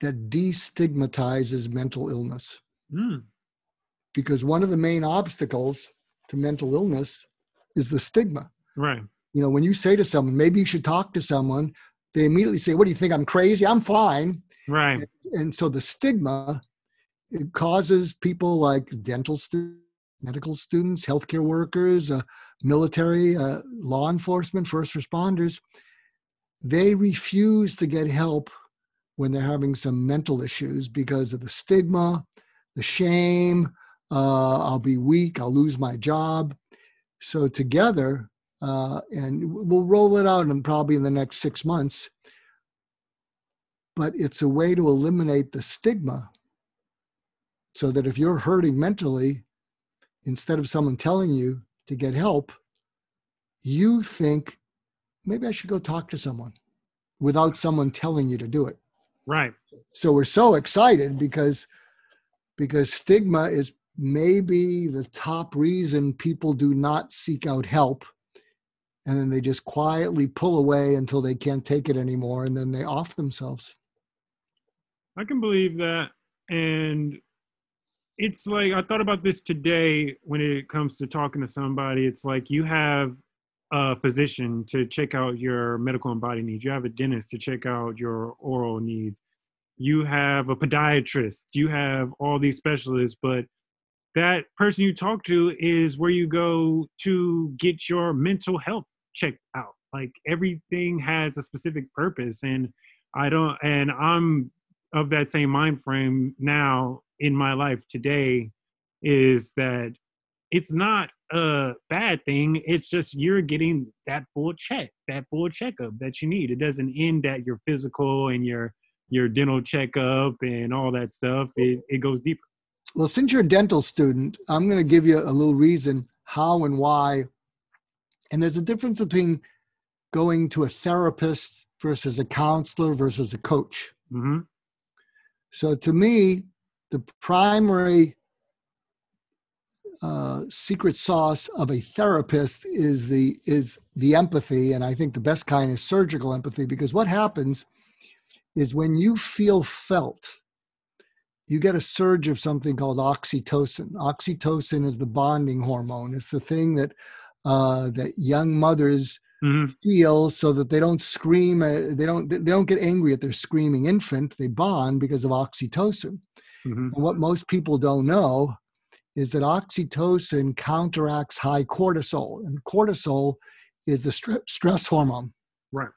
that destigmatizes mental illness. Mm. Because one of the main obstacles to mental illness is the stigma. Right. You know, when you say to someone, maybe you should talk to someone, they immediately say, "What do you think? I'm crazy? I'm fine." Right. And, and so the stigma it causes people like dental students, medical students, healthcare workers, uh, military, uh, law enforcement, first responders, they refuse to get help when they're having some mental issues because of the stigma, the shame. Uh, I'll be weak. I'll lose my job. So together, uh, and we'll roll it out in probably in the next six months. But it's a way to eliminate the stigma so that if you're hurting mentally, instead of someone telling you to get help, you think maybe I should go talk to someone without someone telling you to do it. Right. So we're so excited because because stigma is maybe the top reason people do not seek out help and then they just quietly pull away until they can't take it anymore and then they off themselves. I can believe that and it's like I thought about this today when it comes to talking to somebody. It's like you have a physician to check out your medical and body needs. You have a dentist to check out your oral needs. You have a podiatrist. You have all these specialists, but that person you talk to is where you go to get your mental health checked out. Like everything has a specific purpose, and I don't. And I'm of that same mind frame now in my life today. Is that it's not a bad thing. It's just you're getting that full check, that full checkup that you need. It doesn't end at your physical and your your dental checkup and all that stuff. It it goes deeper. Well, since you're a dental student, I'm going to give you a little reason how and why. And there's a difference between going to a therapist versus a counselor versus a coach. Mm-hmm. So to me, the primary uh, secret sauce of a therapist is the is the empathy, and I think the best kind is surgical empathy because what happens is when you feel felt, you get a surge of something called oxytocin. Oxytocin is the bonding hormone. It's the thing that uh, that young mothers mm-hmm. feel so that they don't scream. Uh, they don't they don't get angry at their screaming infant. They bond because of oxytocin. Mm-hmm. And what most people don't know is that oxytocin counteracts high cortisol, and cortisol is the st- stress hormone. Right.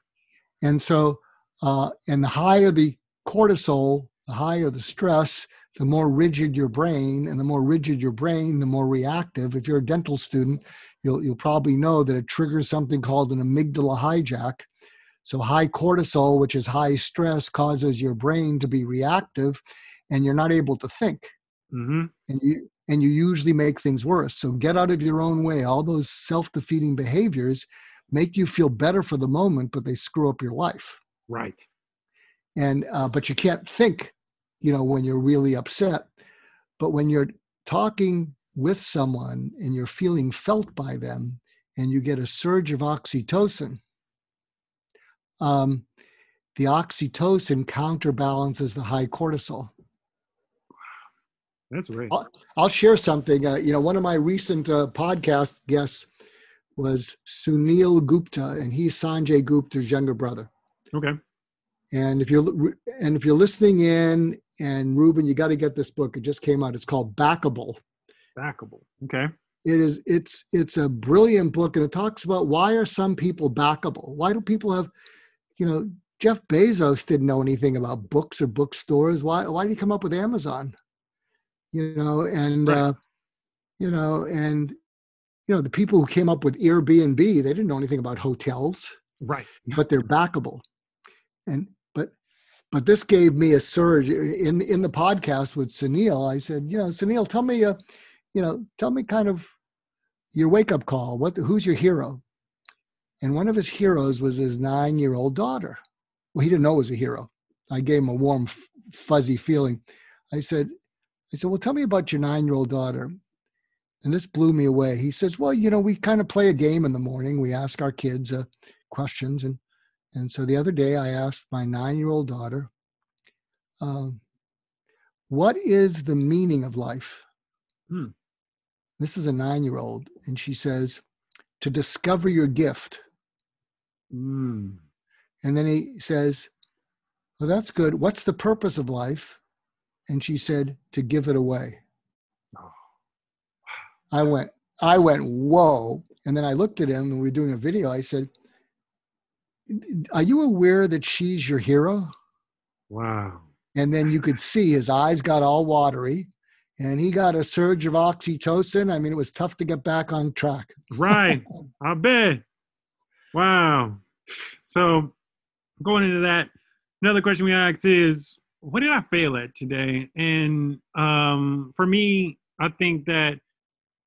And so, uh, and the higher the cortisol, the higher the stress, the more rigid your brain, and the more rigid your brain, the more reactive. If you're a dental student, you'll you'll probably know that it triggers something called an amygdala hijack. So high cortisol, which is high stress, causes your brain to be reactive, and you're not able to think. Mm-hmm. And you and you usually make things worse. So get out of your own way. All those self-defeating behaviors make you feel better for the moment, but they screw up your life. Right. And uh, but you can't think, you know, when you're really upset. But when you're talking with someone and you're feeling felt by them, and you get a surge of oxytocin, um, the oxytocin counterbalances the high cortisol. That's right. I'll, I'll share something. Uh, you know, one of my recent uh, podcast guests was Suneel Gupta, and he's Sanjay Gupta's younger brother. Okay. And if you're and if you're listening in, and Ruben, you got to get this book. It just came out. It's called Backable. Backable. Okay. It is. It's it's a brilliant book, and it talks about why are some people backable? Why do people have, you know, Jeff Bezos didn't know anything about books or bookstores. Why why did he come up with Amazon? you know, and right. uh, you know, and you know, the people who came up with Airbnb, they didn't know anything about hotels, right? But they're backable, and but this gave me a surge in in the podcast with Suneel. I said, you know, Suneel, tell me, uh, you know, tell me kind of your wake up call. What who's your hero? And one of his heroes was his nine year old daughter. Well, he didn't know it was a hero. I gave him a warm, fuzzy feeling. I said, I said, Well, tell me about your nine year old daughter. And this blew me away. He says, Well, you know, we kind of play a game in the morning. We ask our kids uh, questions. And, and so the other day I asked my nine year old daughter, um, What is the meaning of life? Hmm. This is a nine year old. And she says, To discover your gift. Hmm. And then he says, Well, that's good. What's the purpose of life? and she said to give it away. Oh. I went, I went, whoa. And then I looked at him and we were doing a video. I said, Are you aware that she's your hero? Wow. And then you could see his eyes got all watery and he got a surge of oxytocin. I mean, it was tough to get back on track. Right. I bet. Wow. So going into that, another question we ask is, what did I fail at today? And um, for me, I think that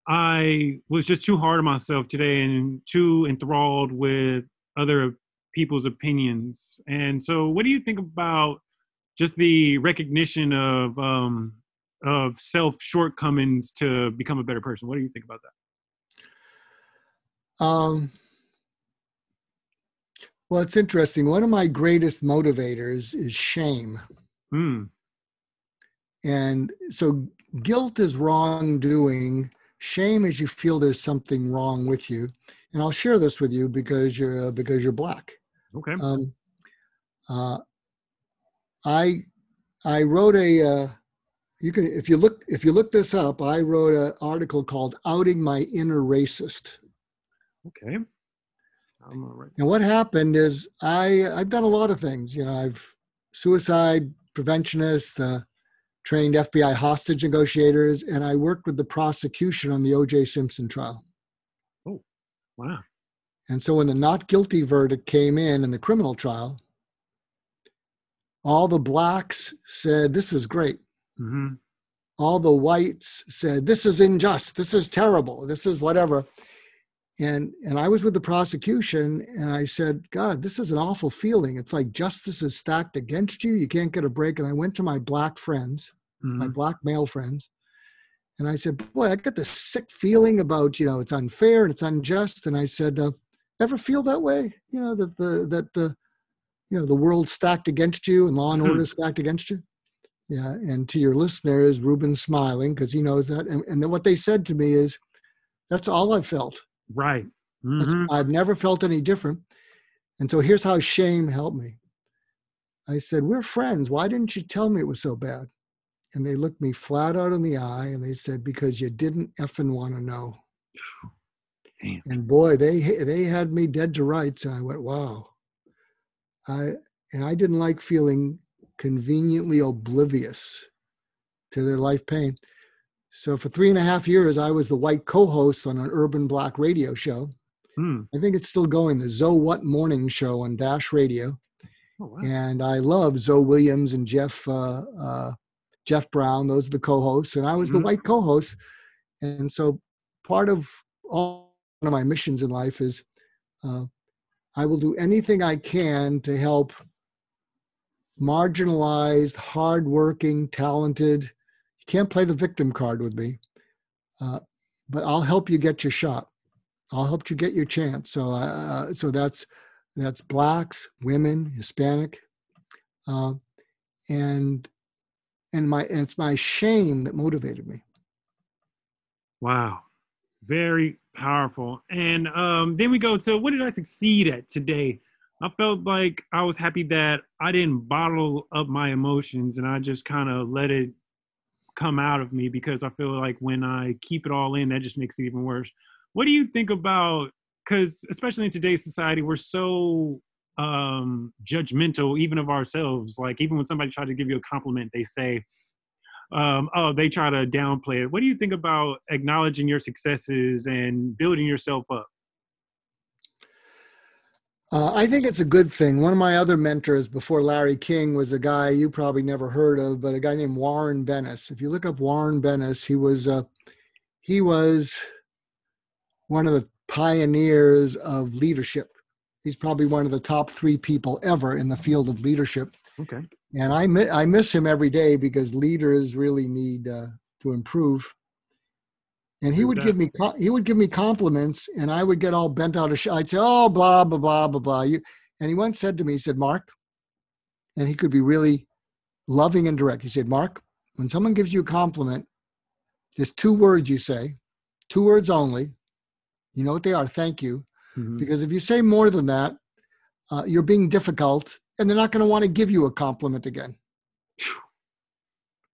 I was just too hard on myself today and too enthralled with other people's opinions. And so, what do you think about just the recognition of um, of self shortcomings to become a better person? What do you think about that? Um, well, it's interesting. One of my greatest motivators is shame. Mm. And so guilt is wrongdoing. Shame is you feel there's something wrong with you. And I'll share this with you because you're uh, because you're black. Okay. Um, uh, I I wrote a uh, you can if you look if you look this up. I wrote an article called "Outing My Inner Racist." Okay. And what happened is I I've done a lot of things. You know, I've suicide preventionist, uh, trained FBI hostage negotiators, and I worked with the prosecution on the O.J. Simpson trial. Oh, wow! And so when the not guilty verdict came in in the criminal trial, all the blacks said, "This is great." Mm-hmm. All the whites said, "This is unjust. This is terrible. This is whatever." and and i was with the prosecution and i said god this is an awful feeling it's like justice is stacked against you you can't get a break and i went to my black friends mm-hmm. my black male friends and i said boy i got this sick feeling about you know it's unfair and it's unjust and i said uh, ever feel that way you know that the that the you know the world stacked against you and law and order mm-hmm. stacked against you yeah and to your listeners ruben smiling because he knows that and, and then what they said to me is that's all i felt Right. Mm-hmm. I've never felt any different. And so here's how shame helped me. I said, We're friends. Why didn't you tell me it was so bad? And they looked me flat out in the eye and they said, Because you didn't effing want to know. Damn. And boy, they they had me dead to rights. And I went, Wow. I and I didn't like feeling conveniently oblivious to their life pain. So for three and a half years, I was the white co-host on an urban black radio show. Hmm. I think it's still going, the Zo What Morning Show on Dash Radio. Oh, wow. And I love Zo Williams and Jeff uh, uh, Jeff Brown. Those are the co-hosts, and I was mm-hmm. the white co-host. And so part of all of my missions in life is uh, I will do anything I can to help marginalized, hardworking, talented you can't play the victim card with me, uh, but I'll help you get your shot. I'll help you get your chance. So, uh, so that's that's blacks, women, Hispanic, uh, and and my and it's my shame that motivated me. Wow, very powerful. And um, then we go to what did I succeed at today? I felt like I was happy that I didn't bottle up my emotions and I just kind of let it come out of me because I feel like when I keep it all in, that just makes it even worse. What do you think about? Because especially in today's society, we're so um, judgmental, even of ourselves. Like even when somebody tries to give you a compliment, they say, um, "Oh, they try to downplay it." What do you think about acknowledging your successes and building yourself up? Uh, I think it's a good thing. One of my other mentors before Larry King was a guy you probably never heard of, but a guy named Warren Bennis. If you look up Warren Bennis, he was uh, he was one of the pioneers of leadership. He's probably one of the top three people ever in the field of leadership. Okay. And I I miss him every day because leaders really need uh, to improve. And he would give me he would give me compliments and i would get all bent out of shape i'd say oh blah blah blah blah blah. You and he once said to me he said mark and he could be really loving and direct. He said mark when someone gives you a compliment there's two words you say two words only. You know what they are thank you. Mm-hmm. because if you say more than that uh, you're being difficult and they're not going to want to give you a compliment again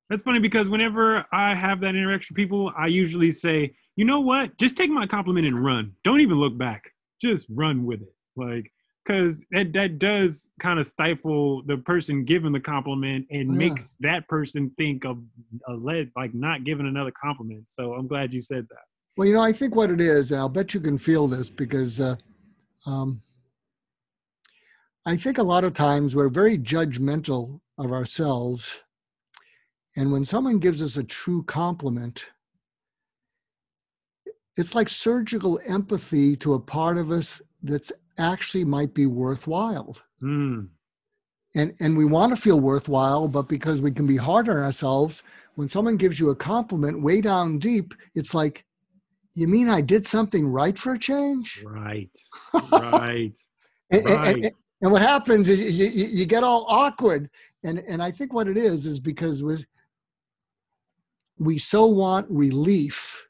that's funny because whenever I have that interaction with people, I usually say you know what? Just take my compliment and run. Don't even look back. Just run with it. Like, because that that does kind of stifle the person giving the compliment and yeah. makes that person think of a lead like not giving another compliment. So I'm glad you said that. Well, you know, I think what it is, and I'll bet you can feel this because uh, um, I think a lot of times we're very judgmental of ourselves. And when someone gives us a true compliment, it's like surgical empathy to a part of us that's actually might be worthwhile. Mm. And, and we want to feel worthwhile, but because we can be hard on ourselves, when someone gives you a compliment way down deep, it's like, you mean I did something right for a change? Right. Right. and, right. And, and, and, what happens is you, you, you, get all awkward. And, and I think what it is is because we we so want relief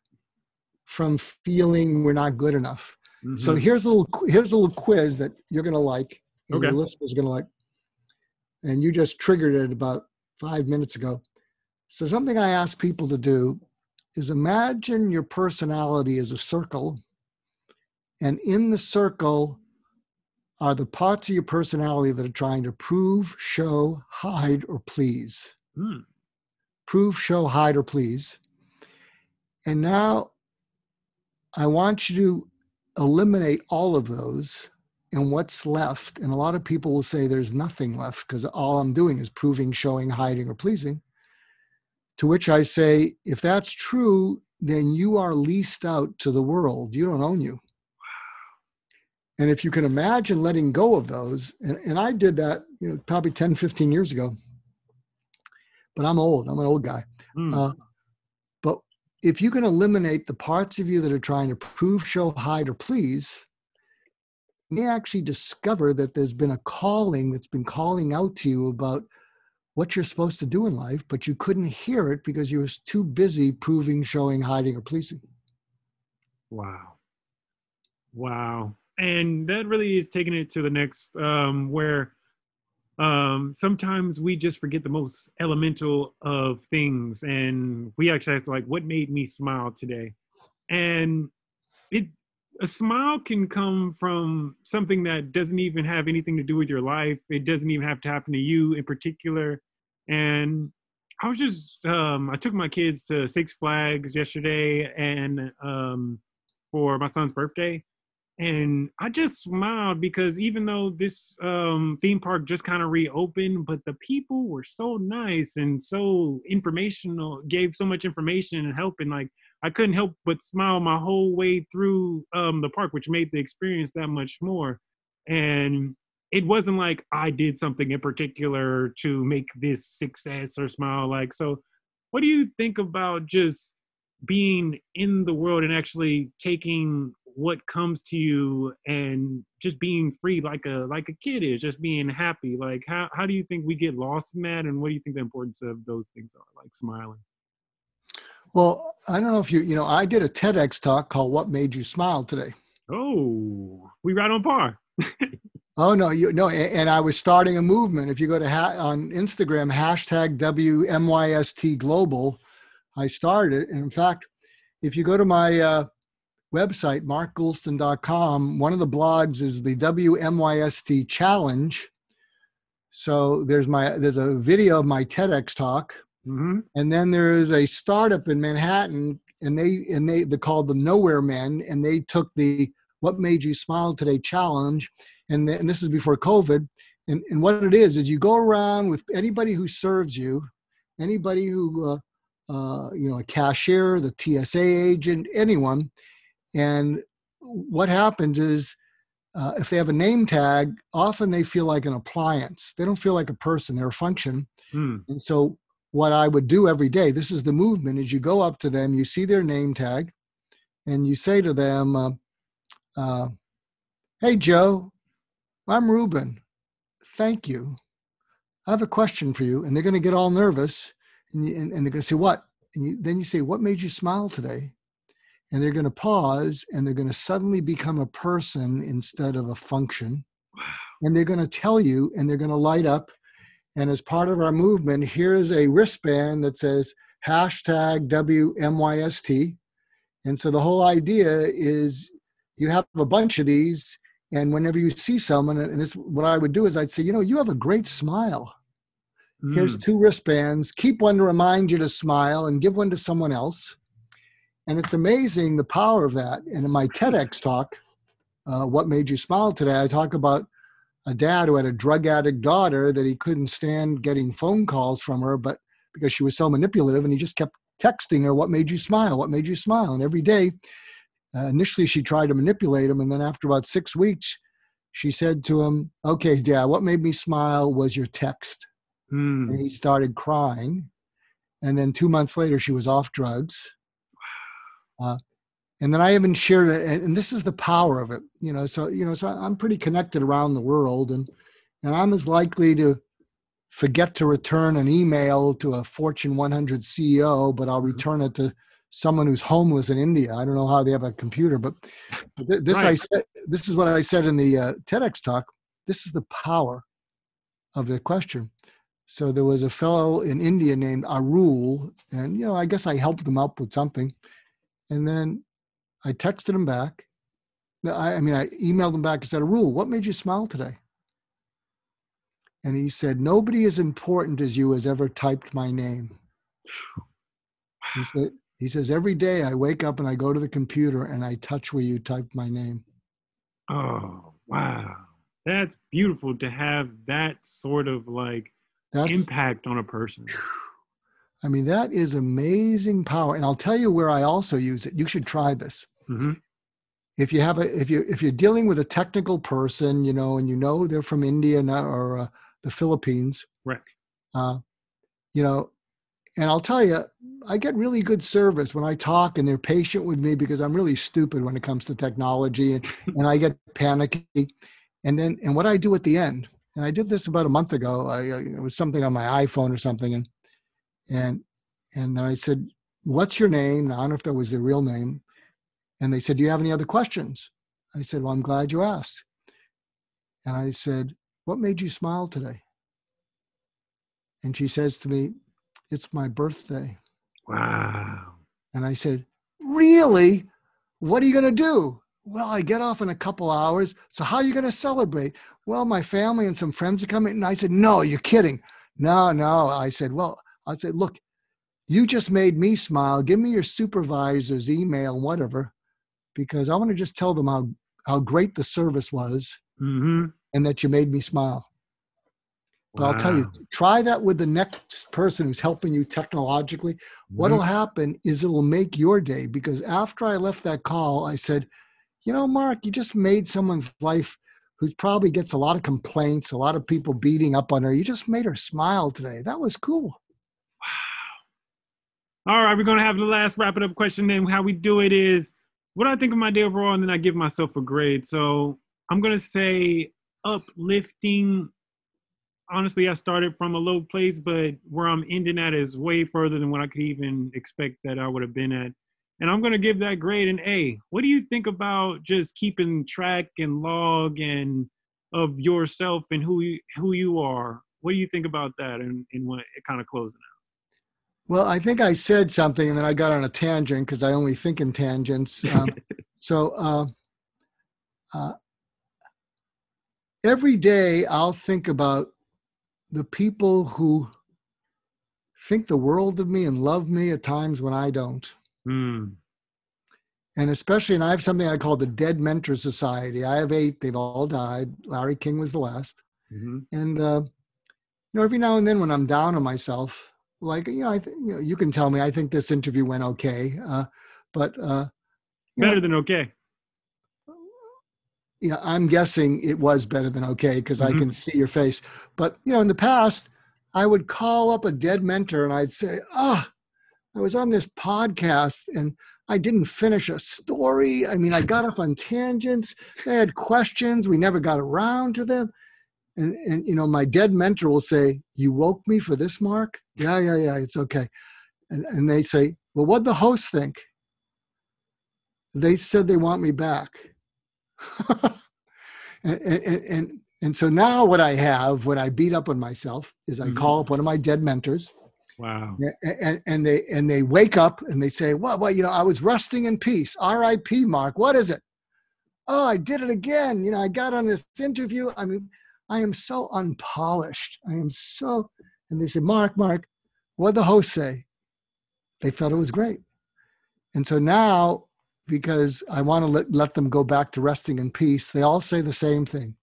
from feeling we're not good enough. Mm-hmm. So here's a little here's a little quiz that you're gonna like, and okay. your listeners are gonna like. And you just triggered it about five minutes ago. So something I ask people to do is imagine your personality as a circle, and in the circle are the parts of your personality that are trying to prove, show, hide, or please. Mm. Prove, show, hide, or please. And now I want you to eliminate all of those and what's left and a lot of people will say there's nothing left because all i'm doing is proving showing hiding or pleasing to which i say if that's true then you are leased out to the world you don't own you and if you can imagine letting go of those and, and i did that you know probably 10 15 years ago but i'm old i'm an old guy mm. uh, if you can eliminate the parts of you that are trying to prove, show, hide, or please, you may actually discover that there's been a calling that's been calling out to you about what you're supposed to do in life, but you couldn't hear it because you was too busy proving, showing, hiding, or pleasing. Wow. Wow. And that really is taking it to the next um, where um, sometimes we just forget the most elemental of things and we actually ask like what made me smile today? And it a smile can come from something that doesn't even have anything to do with your life. It doesn't even have to happen to you in particular. And i was just um, i took my kids to six flags yesterday and um, for my son's birthday and I just smiled because even though this um, theme park just kind of reopened, but the people were so nice and so informational, gave so much information and help, and like I couldn't help but smile my whole way through um, the park, which made the experience that much more. And it wasn't like I did something in particular to make this success or smile. Like, so what do you think about just being in the world and actually taking what comes to you and just being free like a like a kid is just being happy. Like how, how do you think we get lost in that and what do you think the importance of those things are like smiling? Well i don't know if you you know i did a tedx talk called what made you smile today. Oh we right on par. Oh no you no and i was starting a movement. If you go to ha- on instagram hashtag wmyst global i started and in fact if you go to my uh, website, markgoulston.com, one of the blogs is the WMYST challenge. So there's my there's a video of my TEDx talk, mm-hmm. and then there is a startup in Manhattan, and they and they they called the Nowhere Men, and they took the "What Made You Smile Today" challenge, and, and this is before COVID. And, and what it is is you go around with anybody who serves you, anybody who uh, uh, you know a cashier, the TSA agent, anyone, and what happens is, uh, if they have a name tag, often they feel like an appliance. They don't feel like a person, they're a function. Hmm. And so, what I would do every day, this is the movement, is you go up to them, you see their name tag, and you say to them, uh, uh, Hey, Joe, I'm Ruben. Thank you. I have a question for you. And they're going to get all nervous and, you, and, and, they're going to say, What? And you, then you say, What made you smile today? And they're going to pause and they're going to suddenly become a person instead of a function. And they're going to tell you and they're going to light up. And as part of our movement, here's a wristband that says hashtag WMYST. And so the whole idea is you have a bunch of these, and whenever you see someone, and this what I would do is I'd say, you know, you have a great smile. Mm. Here's two wristbands. Keep one to remind you to smile, and give one to someone else. And it's amazing the power of that. And in my TEDx talk, uh, "What Made You Smile Today," I talk about a dad who had a drug addict daughter that he couldn't stand getting phone calls from her, but because she was so manipulative, and he just kept texting her, What made you smile? What made you smile? And every day, uh, initially, she tried to manipulate him. And then after about six weeks, she said to him, Okay, dad, what made me smile was your text. Mm. And he started crying. And then two months later, she was off drugs. Uh, and then I haven't shared it, and this is the power of it, you know. So you know, so I'm pretty connected around the world, and and I'm as likely to forget to return an email to a Fortune 100 CEO, but I'll mm-hmm. return it to someone who's homeless in India. I don't know how they have a computer, but, but this right. I said, this is what I said in the uh, TEDx talk. This is the power of the question. So there was a fellow in India named Arul, and you know, I guess I helped him up with something, and then I texted him back. I, I mean, I emailed him back and said, Arul, what made you smile today? and he said, Nobody as important as you has ever typed my name. He said, he says, Every day I wake up and I go to the computer and I touch where you typed my name. Oh, wow. That's beautiful to have that sort of like That's, impact on a person. I mean, that is amazing power. And I'll tell you where I also use it. You should try this. Mm-hmm. If you have a, if you if you're dealing with a technical person, you know, and you know they're from India or uh, the Philippines. Right. Uh, you know, and I'll tell you, I get really good service when I talk and they're patient with me because I'm really stupid when it comes to technology and, and I get panicky. And then, and what I do at the end, and I did this about a month ago, I, it was something on my iPhone or something. And, and, and I said, what's your name? I don't know if that was their real name. And they said, do you have any other questions? I said, well, I'm glad you asked. And I said, what made you smile today? And she says to me, It's my birthday. Wow. And I said, Really? What are you going to do? Well, I get off in a couple hours. So, how are you going to celebrate? Well, my family and some friends are coming. And I said, No, you're kidding. No, no. I said, Well, I said, Look, you just made me smile. Give me your supervisor's email, whatever, because I want to just tell them how, how great the service was. Mm-hmm and that you made me smile. But wow. I'll tell you, try that with the next person who's helping you technologically. Mm-hmm. What'll happen is it'll make your day because after I left that call, I said, you know, Mark, you just made someone's life who probably gets a lot of complaints, a lot of people beating up on her. You just made her smile today. That was cool. All right, we're to have the last wrap it up question. And how we do it is what I think of my day overall? And then I give myself a grade. So I'm to say uplifting. Honestly, I started from a low place, but where I'm ending at is way further than what I could even expect that I would have been at. And I'm to give that grade an A. What do you think about just keeping track and log and of yourself and who you, who you are? What do you think about that and, and what it kind of closing out? Well, I think I said something and then I got on a tangent because I only think in tangents. Um, so uh, uh, every day I'll think about the people who think the world of me and love me at times when I don't. Mm. And especially, and I have something I call the Dead Mentor Society. I have eight, they've all died. Larry King was the last. Mm-hmm. And, uh, you know, every now and then when I'm down on myself, like, you know, I th- you know, you can tell me, I think this interview went okay. Uh, but, uh, better know, than okay yeah, I'm guessing it was better than okay because mm-hmm. I can see your face. But you know, in the past, I would call up a dead mentor and I'd say, "Ah, oh, I was on this podcast and I didn't finish a story. I mean, I got off on tangents. They had questions. We never got around to them." And and you know, my dead mentor will say, "You woke me for this, Mark." Yeah, yeah, yeah. It's okay. And and they say, "Well, what the host think?" They said they want me back. and, and, and, and so now what I have, when I beat up on myself, is I mm-hmm. call up one of my dead mentors Wow. And, and they and they wake up and they say, "Well, well, you know, I was resting in peace. R.I.P. Mark. What is it? Oh, I did it again. You know, I got on this interview. I mean, I am so unpolished. I am so." And they say, "Mark, Mark, what the host say?" They felt it was great, and so now because I want to let, let them go back to resting in peace, they all say the same thing.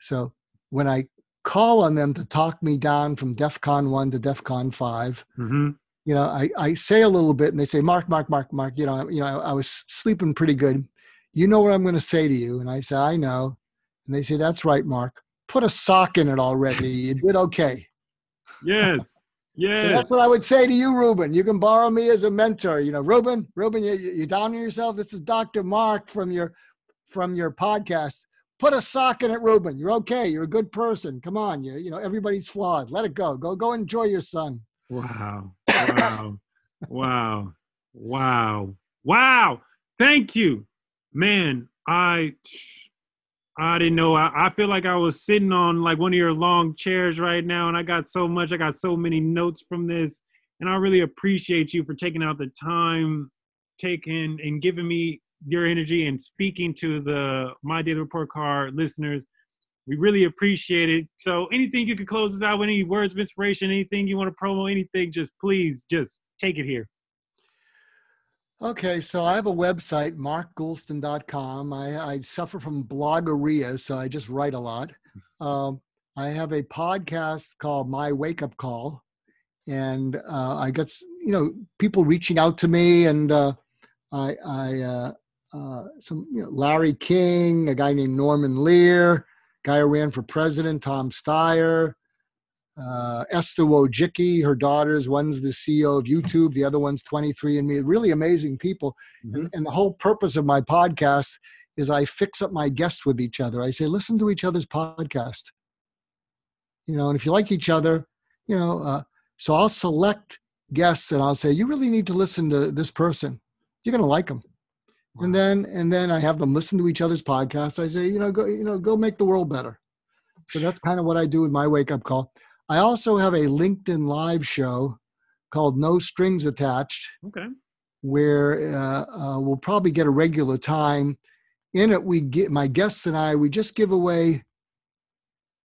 So when I call on them to talk me down from DEF CON 1 to DEF CON 5. Mm-hmm. You know, I, I say a little bit and they say, Mark, Mark, Mark, Mark, you know, you know, I, I was sleeping pretty good. You know what I'm going to say to you? And I say, I know. And they say, that's right, Mark. Put a sock in it already. You did okay. Yes. Yes. So that's what I would say to you, Ruben. You can borrow me as a mentor. You know, Ruben, Ruben, you, you down on yourself? This is Dr. Mark from your from your podcast put a sock in it, Ruben. You're okay. You're a good person. Come on. You, you know, everybody's flawed. Let it go. Go, go enjoy your son. Wow. Wow. wow. Wow. Wow. Thank you. Man, I I didn't know. I, I feel like I was sitting on like one of your long chairs right now, and I got so much. I got so many notes from this, and I really appreciate you for taking out the time, taking and giving me your energy and speaking to the My Daily Report Card listeners. We really appreciate it. So, anything you could close us out with, any words of inspiration, anything you want to promo, anything, just please, just take it here. Okay, so I have a website, markgoulston.com. I, I suffer from blogorrhea, so I just write a lot. Um, I have a podcast called My Wake Up Call, and uh, I get you know people reaching out to me, and uh, I I uh, uh, some you know, Larry King, a guy named Norman Lear, guy who ran for president, Tom Steyer, uh, Esther Wojcicki, her daughters. One's the CEO of YouTube, the other one's 23andMe. Really amazing people. Mm-hmm. And, and the whole purpose of my podcast is I fix up my guests with each other. I say, listen to each other's podcast. You know, and if you like each other, you know, uh, so I'll select guests and I'll say, you really need to listen to this person. You're going to like them and then and then I have them listen to each other's podcasts. I say, you know, go you know, go make the world better. So that's kind of what I do with my wake up call. I also have a LinkedIn live show called No Strings Attached. Okay. Where uh, uh, we'll probably get a regular time. In it, we get my guests and I. We just give away.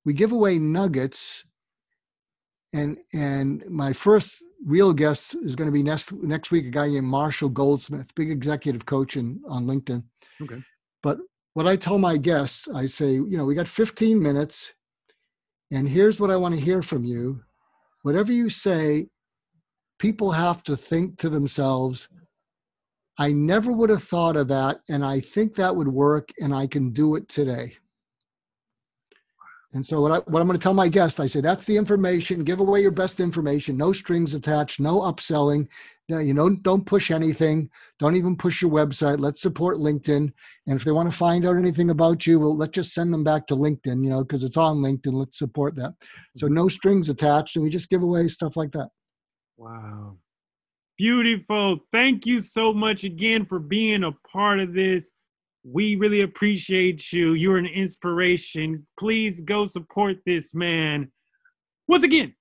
We give away nuggets. And and my first real guest is going to be next next week. A guy named Marshall Goldsmith, big executive coach in, on LinkedIn. Okay. But what I tell my guests, I say, you know, we got 15 minutes, and here's what I want to hear from you. Whatever you say, people have to think to themselves, I never would have thought of that, and I think that would work, and I can do it today. And so what, I, what I'm going to tell my guests, I say, that's the information. Give away your best information. No strings attached. No upselling. You know, don't push anything. Don't even push your website. Let's support LinkedIn. And if they want to find out anything about you, well, let's just send them back to LinkedIn. You know, because it's on LinkedIn. Let's support that. So mm-hmm. no strings attached, and we just give away stuff like that. Wow, beautiful. Thank you so much again for being a part of this. We really appreciate you. You're an inspiration. Please go support this man. Once again,